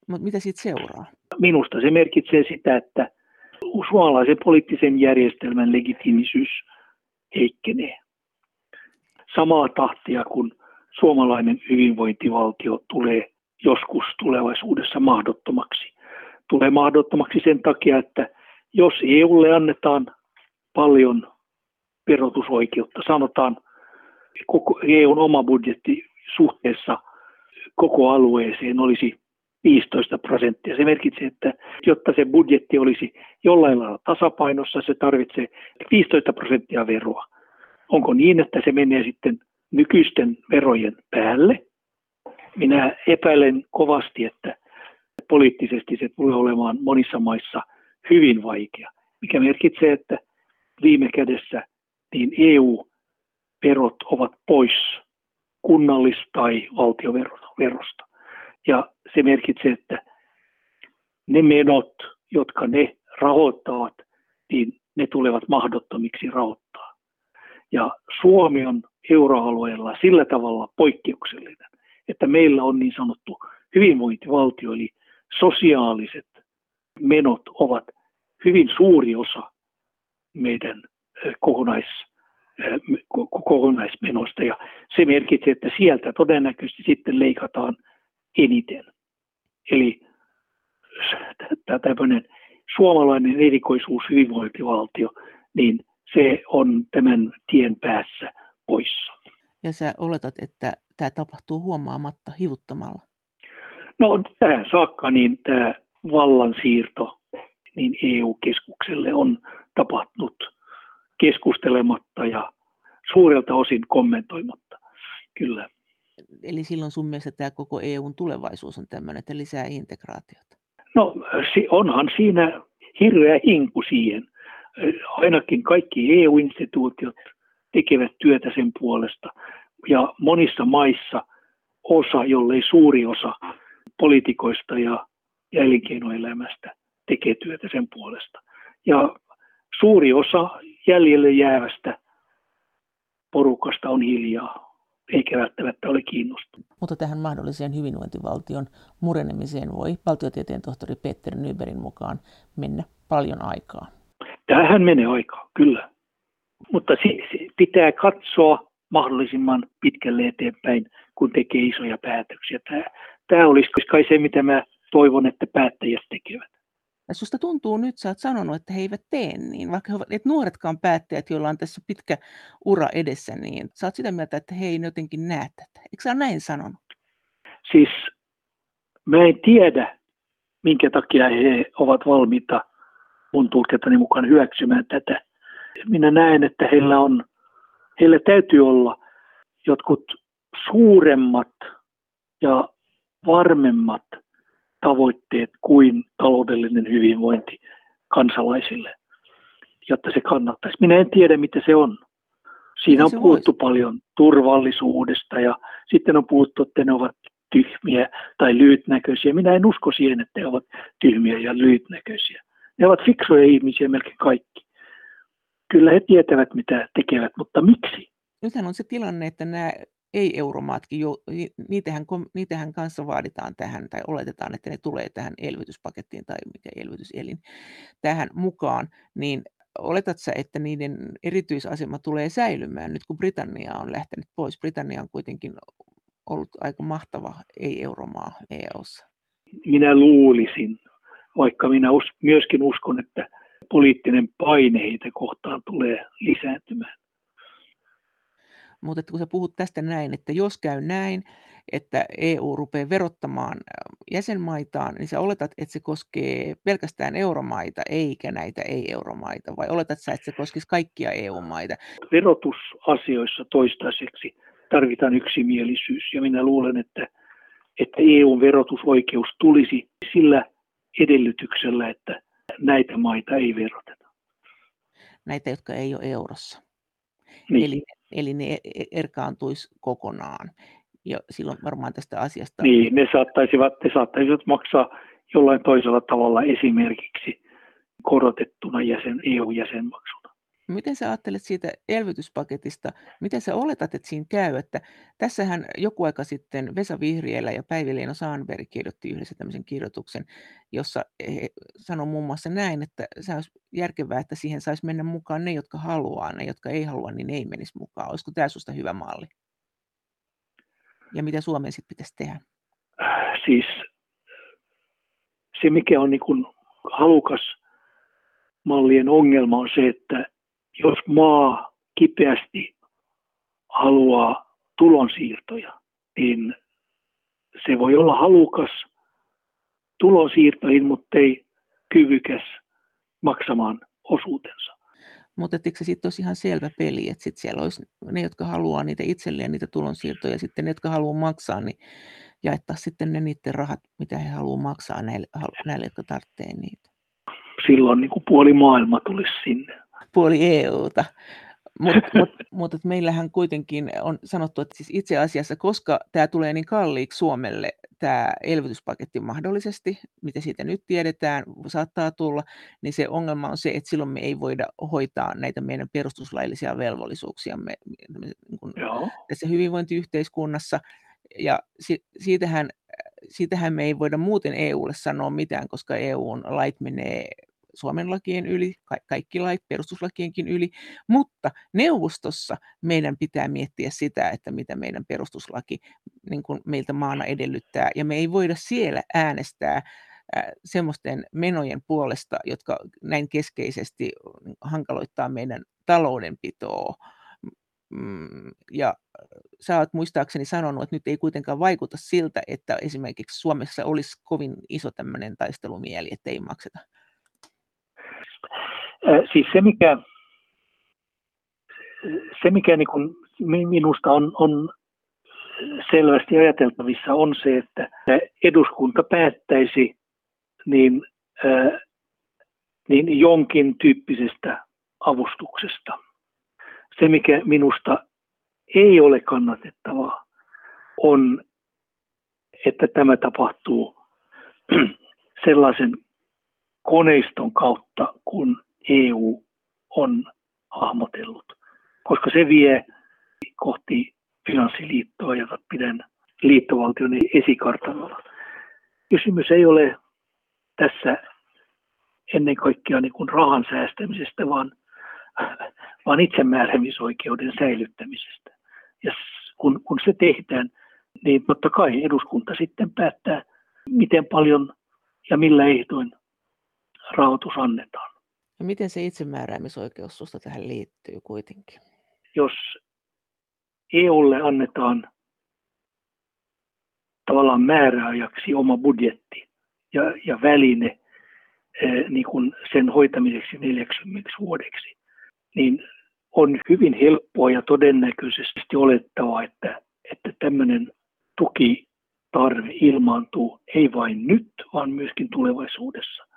Mutta mitä siitä seuraa? Minusta se merkitsee sitä, että suomalaisen poliittisen järjestelmän legitimisyys heikkenee. Samaa tahtia kuin suomalainen hyvinvointivaltio tulee joskus tulevaisuudessa mahdottomaksi. Tulee mahdottomaksi sen takia, että jos EUlle annetaan paljon verotusoikeutta, sanotaan koko EUn oma budjetti suhteessa koko alueeseen olisi 15 prosenttia. Se merkitsee, että jotta se budjetti olisi jollain lailla tasapainossa, se tarvitsee 15 prosenttia veroa. Onko niin, että se menee sitten nykyisten verojen päälle. Minä epäilen kovasti, että poliittisesti se tulee olemaan monissa maissa hyvin vaikea, mikä merkitsee, että viime kädessä niin EU-verot ovat pois kunnallis- tai valtioverosta. Ja se merkitsee, että ne menot, jotka ne rahoittavat, niin ne tulevat mahdottomiksi rahoittaa. Ja Suomi on euroalueella sillä tavalla poikkeuksellinen, että meillä on niin sanottu hyvinvointivaltio, eli sosiaaliset menot ovat hyvin suuri osa meidän kokonais, kokonaismenosta. Ja se merkitsee, että sieltä todennäköisesti sitten leikataan eniten. Eli tämä tämmöinen suomalainen erikoisuus hyvinvointivaltio, niin se on tämän tien päässä poissa. Ja sä oletat, että tämä tapahtuu huomaamatta hivuttamalla? No tähän saakka niin tämä vallan siirto niin EU-keskukselle on tapahtunut keskustelematta ja suurelta osin kommentoimatta. Kyllä. Eli silloin sun mielestä tämä koko EUn tulevaisuus on tämmöinen, että lisää integraatiota? No onhan siinä hirveä hinku siihen. Ainakin kaikki EU-instituutiot tekevät työtä sen puolesta. Ja monissa maissa osa, jollei suuri osa poliitikoista ja, ja elinkeinoelämästä tekee työtä sen puolesta. Ja suuri osa jäljelle jäävästä porukasta on hiljaa, eikä välttämättä ole kiinnostunut. Mutta tähän mahdolliseen hyvinvointivaltion murenemiseen voi valtiotieteen tohtori Peter Nyberin mukaan mennä paljon aikaa. Tähän menee aikaa, kyllä. Mutta pitää katsoa mahdollisimman pitkälle eteenpäin, kun tekee isoja päätöksiä. Tämä, tämä olisi kai se, mitä mä toivon, että päättäjät tekevät. Ja susta tuntuu nyt, sä oot sanonut, että he eivät tee niin, vaikka he ovat, että nuoretkaan päättäjät, joilla on tässä pitkä ura edessä, niin sä oot sitä mieltä, että he ei jotenkin näe tätä. Eikö sä ole näin sanonut? Siis mä en tiedä, minkä takia he ovat valmiita mun tulkintani mukaan hyväksymään tätä. Minä näen, että heillä, on, heillä täytyy olla jotkut suuremmat ja varmemmat tavoitteet kuin taloudellinen hyvinvointi kansalaisille, jotta se kannattaisi. Minä en tiedä, mitä se on. Siinä on puhuttu paljon turvallisuudesta ja sitten on puhuttu, että ne ovat tyhmiä tai lyhytnäköisiä. Minä en usko siihen, että ne ovat tyhmiä ja lyhytnäköisiä. Ne ovat fiksuja ihmisiä melkein kaikki. Kyllä he tietävät, mitä tekevät, mutta miksi? Nythän on se tilanne, että nämä ei-euromaatkin, jo, niitähän, niitähän kanssa vaaditaan tähän, tai oletetaan, että ne tulee tähän elvytyspakettiin, tai mikä elvytyselin, tähän mukaan, niin oletatko että niiden erityisasema tulee säilymään nyt, kun Britannia on lähtenyt pois? Britannia on kuitenkin ollut aika mahtava ei-euromaa EU:ssa. Minä luulisin, vaikka minä myöskin uskon, että poliittinen paine heitä kohtaan tulee lisääntymään. Mutta kun sä puhut tästä näin, että jos käy näin, että EU rupeaa verottamaan jäsenmaitaan, niin sä oletat, että se koskee pelkästään euromaita eikä näitä ei-euromaita, vai oletat sä, että se koskisi kaikkia EU-maita? Verotusasioissa toistaiseksi tarvitaan yksimielisyys, ja minä luulen, että, että EUn verotusoikeus tulisi sillä edellytyksellä, että näitä maita ei veroteta. Näitä, jotka ei ole eurossa. Niin. Eli, eli ne e, e, erkaantuisi kokonaan. Ja silloin varmaan tästä asiasta... Niin, ne saattaisivat, ne saattaisivat maksaa jollain toisella tavalla esimerkiksi korotettuna jäsen, EU-jäsenmaksuna. Miten sä ajattelet siitä elvytyspaketista? Miten sä oletat, että siinä käy? Että tässähän joku aika sitten Vesa Vihrielä ja Päivi-Leena Saanberg kirjoitti yhdessä tämmöisen kirjoituksen, jossa he sanoi muun muassa näin, että se olisi järkevää, että siihen saisi mennä mukaan ne, jotka haluaa, ne, jotka ei halua, niin ei menisi mukaan. Olisiko tämä sinusta hyvä malli? Ja mitä Suomeen sitten pitäisi tehdä? Siis se, mikä on niin halukas mallien ongelma on se, että jos maa kipeästi haluaa tulonsiirtoja, niin se voi olla halukas tulonsiirtoihin, mutta ei kyvykäs maksamaan osuutensa. Mutta eikö se sitten olisi ihan selvä peli, että sitten siellä olisi ne, jotka haluaa niitä itselleen niitä tulonsiirtoja, ja sitten ne, jotka haluaa maksaa, niin jaettaa sitten ne niiden rahat, mitä he haluavat maksaa näille, näille jotka tarvitsee niitä. Silloin niin kuin puoli maailma tulisi sinne puoli EUta. Mutta mut, mut, meillähän kuitenkin on sanottu, että siis itse asiassa, koska tämä tulee niin kalliiksi Suomelle tämä elvytyspaketti mahdollisesti, mitä siitä nyt tiedetään, saattaa tulla, niin se ongelma on se, että silloin me ei voida hoitaa näitä meidän perustuslaillisia velvollisuuksiamme niin kuin tässä hyvinvointiyhteiskunnassa. Ja siitähän, siitähän me ei voida muuten EUlle sanoa mitään, koska EUn lait menee Suomen lakien yli, kaikki lait perustuslakienkin yli, mutta neuvostossa meidän pitää miettiä sitä, että mitä meidän perustuslaki niin kuin meiltä maana edellyttää, ja me ei voida siellä äänestää semmoisten menojen puolesta, jotka näin keskeisesti hankaloittaa meidän taloudenpitoa. Mm, ja sä oot muistaakseni sanonut, että nyt ei kuitenkaan vaikuta siltä, että esimerkiksi Suomessa olisi kovin iso tämmöinen taistelumieli, että ei makseta Siis se, mikä, se, mikä niin kuin minusta on, on selvästi ajateltavissa, on se, että eduskunta päättäisi niin, niin jonkin tyyppisestä avustuksesta. Se, mikä minusta ei ole kannatettavaa, on, että tämä tapahtuu sellaisen koneiston kautta, kun EU on hahmotellut, koska se vie kohti finanssiliittoa, jota pidän liittovaltion esikartanolla. Kysymys ei ole tässä ennen kaikkea niin kuin rahan säästämisestä, vaan, vaan itsemääräämisoikeuden säilyttämisestä. Ja kun, kun se tehdään, niin totta kai eduskunta sitten päättää, miten paljon ja millä ehdoin rahoitus annetaan. No miten se itsemääräämisoikeus susta tähän liittyy kuitenkin? Jos EUlle annetaan tavallaan määräajaksi oma budjetti ja, ja väline eh, niin kuin sen hoitamiseksi 40 vuodeksi, niin on hyvin helppoa ja todennäköisesti olettavaa, että, että tämmöinen tukitarve ilmaantuu ei vain nyt, vaan myöskin tulevaisuudessa.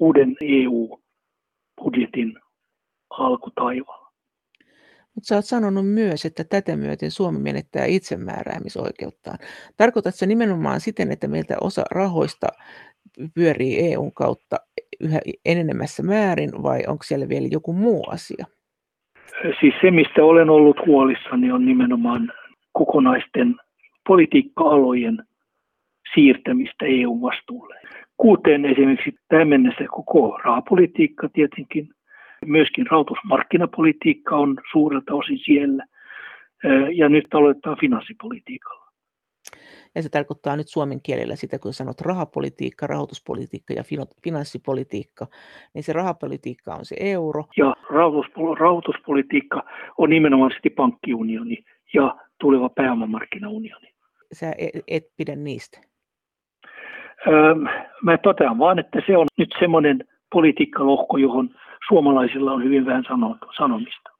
Uuden EU budjetin alkutaivaalla. Mutta sä oot sanonut myös, että tätä myöten Suomi menettää itsemääräämisoikeuttaan. Tarkoitatko se nimenomaan siten, että meiltä osa rahoista pyörii EUn kautta yhä enenemässä määrin vai onko siellä vielä joku muu asia? Siis se, mistä olen ollut huolissani, on nimenomaan kokonaisten politiikka-alojen siirtämistä EU-vastuulle kuuteen esimerkiksi tähän mennessä koko rahapolitiikka tietenkin, myöskin rahoitusmarkkinapolitiikka on suurelta osin siellä, ja nyt aloitetaan finanssipolitiikalla. Ja se tarkoittaa nyt suomen kielellä sitä, kun sanot rahapolitiikka, rahoituspolitiikka ja finanssipolitiikka, niin se rahapolitiikka on se euro. Ja rahoituspolitiikka on nimenomaisesti pankkiunioni ja tuleva pääomamarkkinaunioni. Sä et, et pidä niistä? Öö, mä totean vaan, että se on nyt semmoinen politiikkalohko, johon suomalaisilla on hyvin vähän sanomista.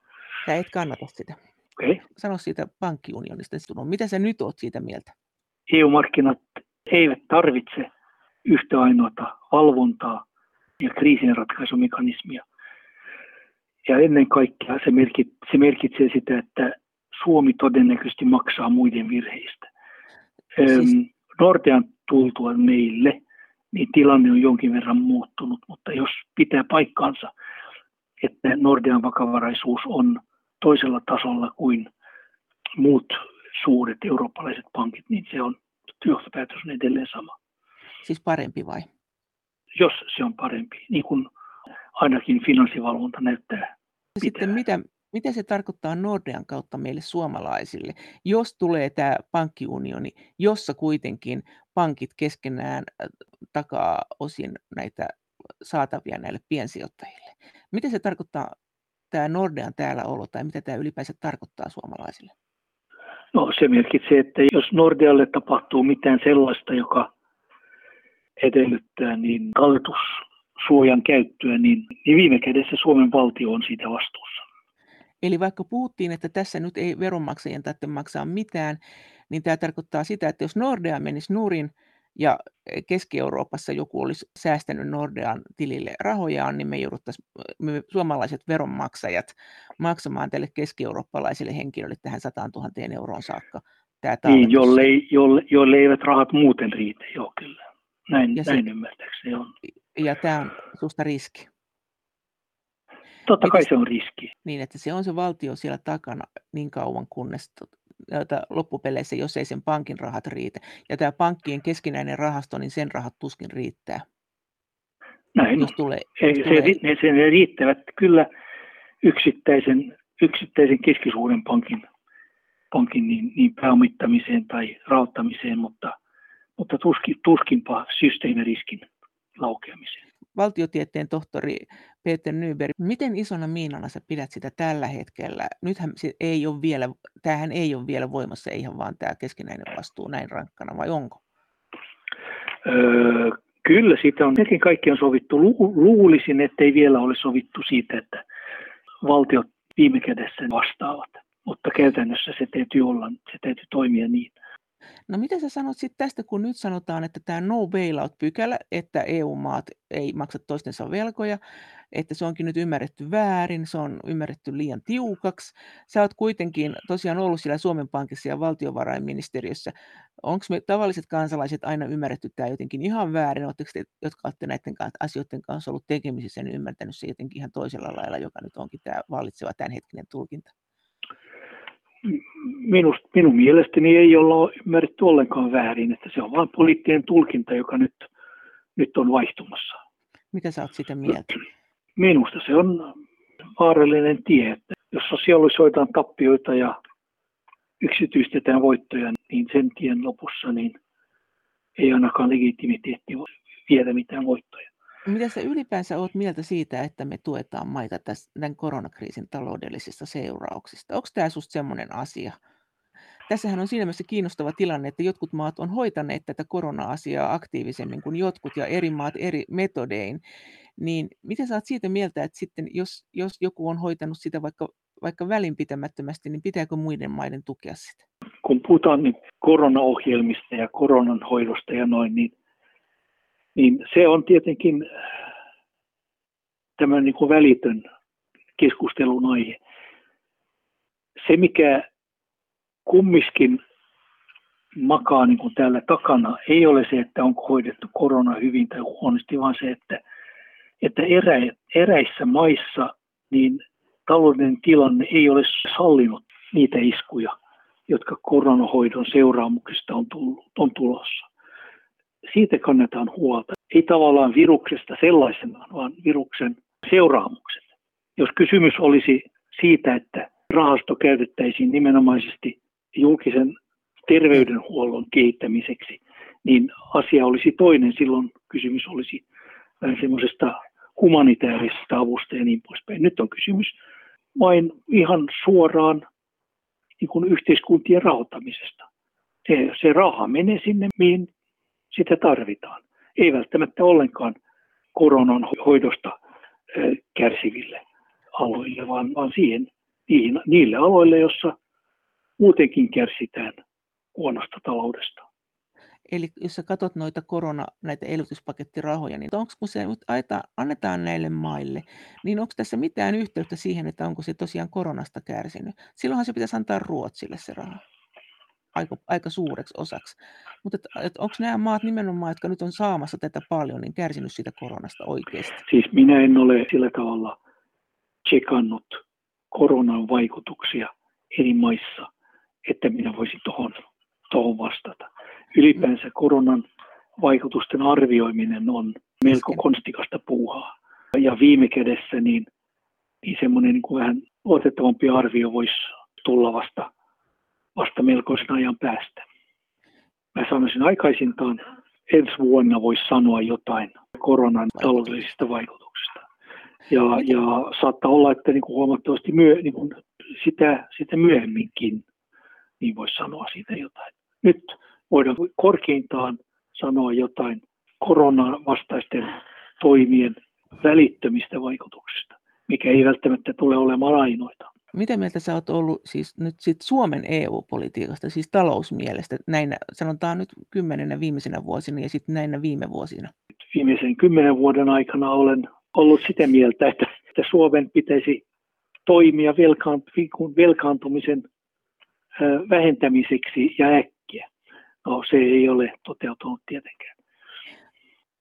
Sä et kannata sitä. Okay. Sano siitä pankkiunionista. Mitä sä nyt oot siitä mieltä? EU-markkinat eivät tarvitse yhtä ainoata valvontaa ja kriisinratkaisumekanismia. Ja ennen kaikkea se, merkit, se merkitsee sitä, että Suomi todennäköisesti maksaa muiden virheistä. Siis... Nordean tultua meille, niin tilanne on jonkin verran muuttunut, mutta jos pitää paikkaansa, että Nordean vakavaraisuus on toisella tasolla kuin muut suuret eurooppalaiset pankit, niin se on johtopäätös on edelleen sama. Siis parempi vai? Jos se on parempi, niin kuin ainakin finanssivalvonta näyttää. Sitten mitä, mitä se tarkoittaa Nordean kautta meille suomalaisille, jos tulee tämä pankkiunioni, jossa kuitenkin pankit keskenään takaa osin näitä saatavia näille piensijoittajille. Mitä se tarkoittaa tämä Nordean täällä olo tai mitä tämä ylipäänsä tarkoittaa suomalaisille? No se merkitsee, että jos Nordealle tapahtuu mitään sellaista, joka edellyttää niin talletussuojan käyttöä, niin, niin viime kädessä Suomen valtio on siitä vastuussa. Eli vaikka puhuttiin, että tässä nyt ei veronmaksajien tarvitse maksaa mitään, niin tämä tarkoittaa sitä, että jos Nordea menisi nurin ja Keski-Euroopassa joku olisi säästänyt Nordean tilille rahojaan, niin me jouduttaisiin me suomalaiset veronmaksajat maksamaan tälle keski-eurooppalaiselle henkilölle tähän 100 000 euroon saakka tämä Niin, jolle, jolle, jolle eivät rahat muuten riitä, joo kyllä. Näin, ja näin se, ymmärtääkseni on. Ja tämä on susta riski. Totta kai se on riski. Niin, että se on se valtio siellä takana niin kauan, kunnes loppupeleissä, jos ei sen pankin rahat riitä. Ja tämä pankkien keskinäinen rahasto, niin sen rahat tuskin riittää. Näin jos tulee, jos se, tulee... Ne, se, ne riittävät kyllä yksittäisen, yksittäisen keskisuuren pankin, pankin niin, niin pääomittamiseen tai rahoittamiseen, mutta, mutta tuskin, tuskinpa systeemiriskin laukeamiseen. Valtiotieteen tohtori Peter Nyberg, miten isona miinana sä pidät sitä tällä hetkellä? Nythän se ei ole vielä, tämähän ei ole vielä voimassa, ihan vaan tämä keskinäinen vastuu näin rankkana, vai onko? Öö, kyllä, siitä on nekin kaikki on sovittu. Lu- luulisin, että ei vielä ole sovittu siitä, että valtiot viime kädessä vastaavat. Mutta käytännössä se täytyy olla, se täytyy toimia niin. No mitä sä sanot sitten tästä, kun nyt sanotaan, että tämä no bailout-pykälä, että EU-maat ei maksa toistensa velkoja, että se onkin nyt ymmärretty väärin, se on ymmärretty liian tiukaksi. Sä oot kuitenkin tosiaan ollut siellä Suomen Pankissa ja valtiovarainministeriössä. Onko me tavalliset kansalaiset aina ymmärretty tämä jotenkin ihan väärin? Oletteko te, jotka olette näiden asioiden kanssa ollut tekemisissä, niin ymmärtänyt se jotenkin ihan toisella lailla, joka nyt onkin tämä vallitseva tämänhetkinen tulkinta? Minust, minun mielestäni ei olla ymmärretty ollenkaan väärin, että se on vain poliittinen tulkinta, joka nyt, nyt on vaihtumassa. Mitä sä oot sitä mieltä? Minusta se on vaarallinen tie, että jos sosiaalisoidaan tappioita ja yksityistetään voittoja, niin sen tien lopussa niin ei ainakaan legitimiteetti voi viedä mitään voittoja. Mitä sä ylipäänsä oot mieltä siitä, että me tuetaan maita tässä, tämän koronakriisin taloudellisista seurauksista? Onko tämä susta semmoinen asia? Tässähän on siinä mielessä kiinnostava tilanne, että jotkut maat on hoitaneet tätä korona-asiaa aktiivisemmin kuin jotkut ja eri maat eri metodein. Niin miten sä oot siitä mieltä, että sitten jos, jos joku on hoitanut sitä vaikka, vaikka välinpitämättömästi, niin pitääkö muiden maiden tukea sitä? Kun puhutaan niin koronaohjelmista ja koronan hoidosta ja noin, niin niin se on tietenkin tämä niin kuin välitön keskustelun aihe. Se, mikä kummiskin makaa niin kuin täällä takana, ei ole se, että onko hoidettu korona hyvin tai huonosti, vaan se, että, että erä, eräissä maissa niin taloudellinen tilanne ei ole sallinut niitä iskuja, jotka koronahoidon seuraamuksista on, tullut, on tulossa siitä kannetaan huolta. Ei tavallaan viruksesta sellaisenaan, vaan viruksen seuraamukset. Jos kysymys olisi siitä, että rahasto käytettäisiin nimenomaisesti julkisen terveydenhuollon kehittämiseksi, niin asia olisi toinen. Silloin kysymys olisi vähän semmoisesta humanitaarisesta avusta ja niin poispäin. Nyt on kysymys vain ihan suoraan niin kuin yhteiskuntien rahoittamisesta. Se, se raha menee sinne, mihin sitä tarvitaan. Ei välttämättä ollenkaan koronan hoidosta kärsiville aloille, vaan, vaan siihen, niihin, niille aloille, joissa muutenkin kärsitään huonosta taloudesta. Eli jos sä katsot noita korona, näitä elvytyspakettirahoja, niin onko kun se annetaan näille maille, niin onko tässä mitään yhteyttä siihen, että onko se tosiaan koronasta kärsinyt? Silloinhan se pitäisi antaa Ruotsille se raha aika, aika suureksi osaksi. Mutta et, et onko nämä maat nimenomaan, jotka nyt on saamassa tätä paljon, niin kärsinyt siitä koronasta oikeasti? Siis minä en ole sillä tavalla tsekannut koronan vaikutuksia eri maissa, että minä voisin tuohon tohon vastata. Ylipäänsä koronan vaikutusten arvioiminen on melko konstikasta puuhaa. Ja viime kädessä niin, niin semmoinen niin kuin vähän luotettavampi arvio voisi tulla vasta vasta melkoisen ajan päästä. Mä sanoisin aikaisintaan ensi vuonna voisi sanoa jotain koronan taloudellisista vaikutuksista. Ja, ja saattaa olla, että niin kuin huomattavasti myö, niin kuin sitä, sitä myöhemminkin niin voisi sanoa siitä jotain. Nyt voidaan korkeintaan sanoa jotain koronan vastaisten toimien välittömistä vaikutuksista, mikä ei välttämättä tule olemaan ainoita. Mitä mieltä sä oot ollut siis nyt sit Suomen EU-politiikasta, siis talousmielestä, näinä, sanotaan nyt kymmenenä viimeisenä vuosina ja sitten näinä viime vuosina? Viimeisen kymmenen vuoden aikana olen ollut sitä mieltä, että, että Suomen pitäisi toimia velkaant, velkaantumisen vähentämiseksi ja äkkiä. No se ei ole toteutunut tietenkään.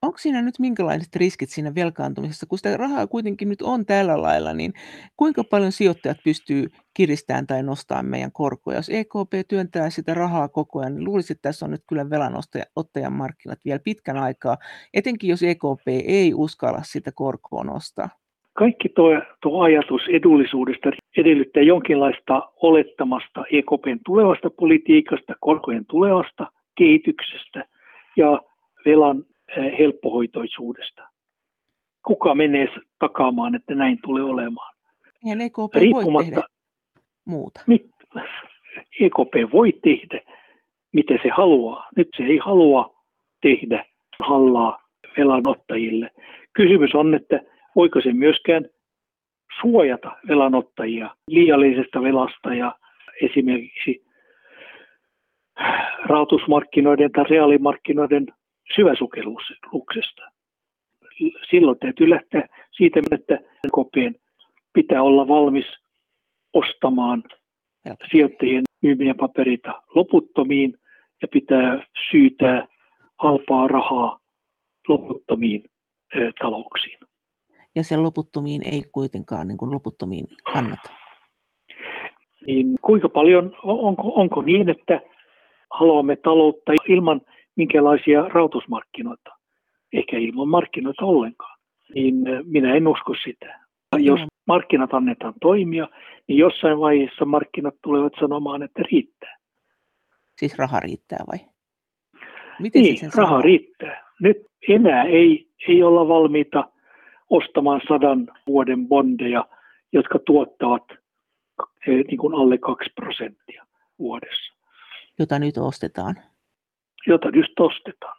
Onko siinä nyt minkälaiset riskit siinä velkaantumisessa? Kun sitä rahaa kuitenkin nyt on tällä lailla, niin kuinka paljon sijoittajat pystyy kiristämään tai nostamaan meidän korkoja? Jos EKP työntää sitä rahaa koko ajan, niin luulisin, että tässä on nyt kyllä velanottajan markkinat vielä pitkän aikaa, etenkin jos EKP ei uskalla sitä korkoa nostaa. Kaikki tuo, tuo ajatus edullisuudesta edellyttää jonkinlaista olettamasta EKPn tulevasta politiikasta, korkojen tulevasta kehityksestä ja velan helppohoitoisuudesta. Kuka menee takaamaan, että näin tulee olemaan? Eihän EKP voi tehdä muuta. EKP voi tehdä, mitä se haluaa. Nyt se ei halua tehdä hallaa velanottajille. Kysymys on, että voiko se myöskään suojata velanottajia liiallisesta velasta ja esimerkiksi rahoitusmarkkinoiden tai reaalimarkkinoiden syväsukelluksesta. Silloin täytyy lähteä siitä, että kopien pitää olla valmis ostamaan sijoittajien myymiä paperita loputtomiin ja pitää syytää halpaa rahaa loputtomiin talouksiin ja sen loputtomiin ei kuitenkaan niin kuin loputtomiin kannata. Niin kuinka paljon, onko, onko niin, että haluamme taloutta ilman minkälaisia rautusmarkkinoita, ehkä ilman markkinoita ollenkaan, niin minä en usko sitä. Jos markkinat annetaan toimia, niin jossain vaiheessa markkinat tulevat sanomaan, että riittää. Siis raha riittää vai? Miten niin, raha sanoo? riittää. Nyt enää ei, ei olla valmiita ostamaan sadan vuoden bondeja, jotka tuottavat eh, niin kuin alle 2 prosenttia vuodessa. Jota nyt ostetaan. Jota nyt ostetaan.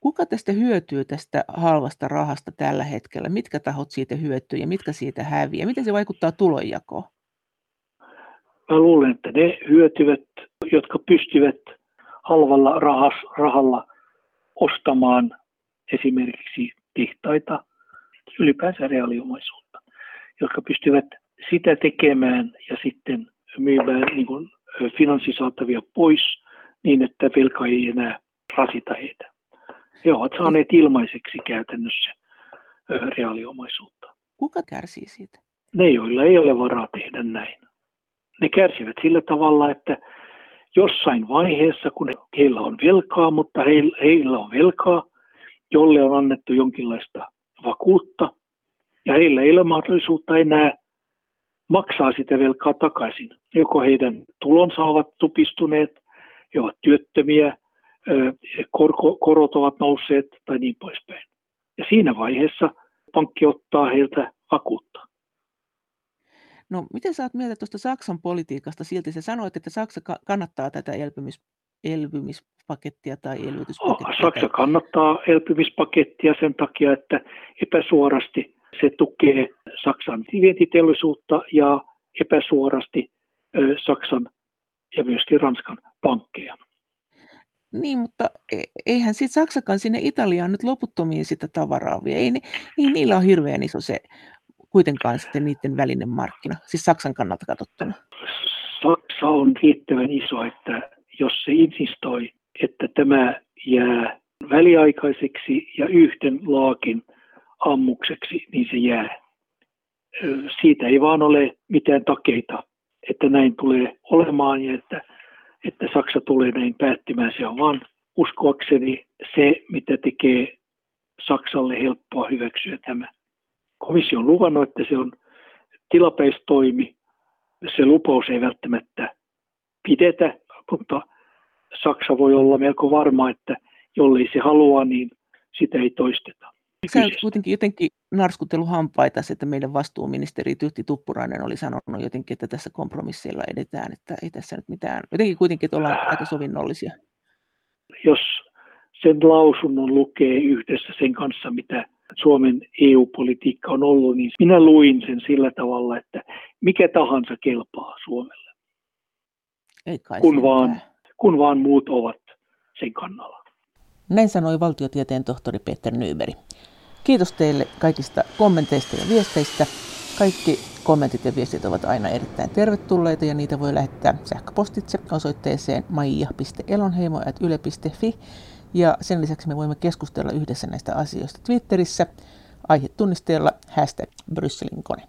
Kuka tästä hyötyy tästä halvasta rahasta tällä hetkellä? Mitkä tahot siitä hyötyy ja mitkä siitä häviää? Miten se vaikuttaa tulonjakoon? Mä luulen, että ne hyötyvät, jotka pystyvät halvalla rahas, rahalla ostamaan esimerkiksi tehtaita, ylipäänsä reaaliomaisuutta, jotka pystyvät sitä tekemään ja sitten myymään niin kuin finanssisaatavia pois niin, että velka ei enää rasita heitä. He ovat saaneet ilmaiseksi käytännössä reaaliomaisuutta. Kuka kärsii siitä? Ne, joilla ei ole varaa tehdä näin. Ne kärsivät sillä tavalla, että jossain vaiheessa, kun heillä on velkaa, mutta heillä on velkaa, jolle on annettu jonkinlaista vakuutta, ja heillä ei ole mahdollisuutta enää maksaa sitä velkaa takaisin. Joko heidän tulonsa ovat tupistuneet, he ovat työttömiä, korko, korot ovat nousseet tai niin poispäin. Ja siinä vaiheessa pankki ottaa heiltä vakuutta. No miten saat mieltä tuosta Saksan politiikasta? Silti sä sanoit, että Saksa kannattaa tätä elpymis, elpymispakettia tai elvytyspakettia. Saksa kannattaa elpymispakettia sen takia, että epäsuorasti se tukee Saksan vientiteollisuutta ja epäsuorasti Saksan ja myöskin Ranskan. Niin, mutta e, eihän sitten Saksakaan sinne Italiaan nyt loputtomiin sitä tavaraa vie. Ei, ei niillä ole hirveän iso se kuitenkaan sitten niiden välinen markkina, siis Saksan kannalta katsottuna. Saksa on riittävän iso, että jos se insistoi, että tämä jää väliaikaiseksi ja yhden laakin ammukseksi, niin se jää. Siitä ei vaan ole mitään takeita, että näin tulee olemaan ja että, että Saksa tulee näin päättymään. Se on vaan uskoakseni se, mitä tekee Saksalle helppoa hyväksyä tämä. Komissio on luvannut, että se on tilapäistoimi. Se lupaus ei välttämättä pidetä, mutta Saksa voi olla melko varma, että jollei se halua, niin sitä ei toisteta. Sä kuitenkin jotenkin narskutellut hampaita, että meidän vastuuministeri Tyhti Tuppurainen oli sanonut jotenkin, että tässä kompromisseilla edetään, että ei tässä nyt mitään, jotenkin kuitenkin, että ollaan aika sovinnollisia. Jos sen lausunnon lukee yhdessä sen kanssa, mitä Suomen EU-politiikka on ollut, niin minä luin sen sillä tavalla, että mikä tahansa kelpaa Suomelle, ei kai kun, vaan, kun vaan muut ovat sen kannalla. Näin sanoi valtiotieteen tohtori Peter Nyberg. Kiitos teille kaikista kommenteista ja viesteistä. Kaikki kommentit ja viestit ovat aina erittäin tervetulleita ja niitä voi lähettää sähköpostitse osoitteeseen maija.elonheimo.yle.fi. Ja sen lisäksi me voimme keskustella yhdessä näistä asioista Twitterissä aihetunnisteella hashtag Brysselin kone.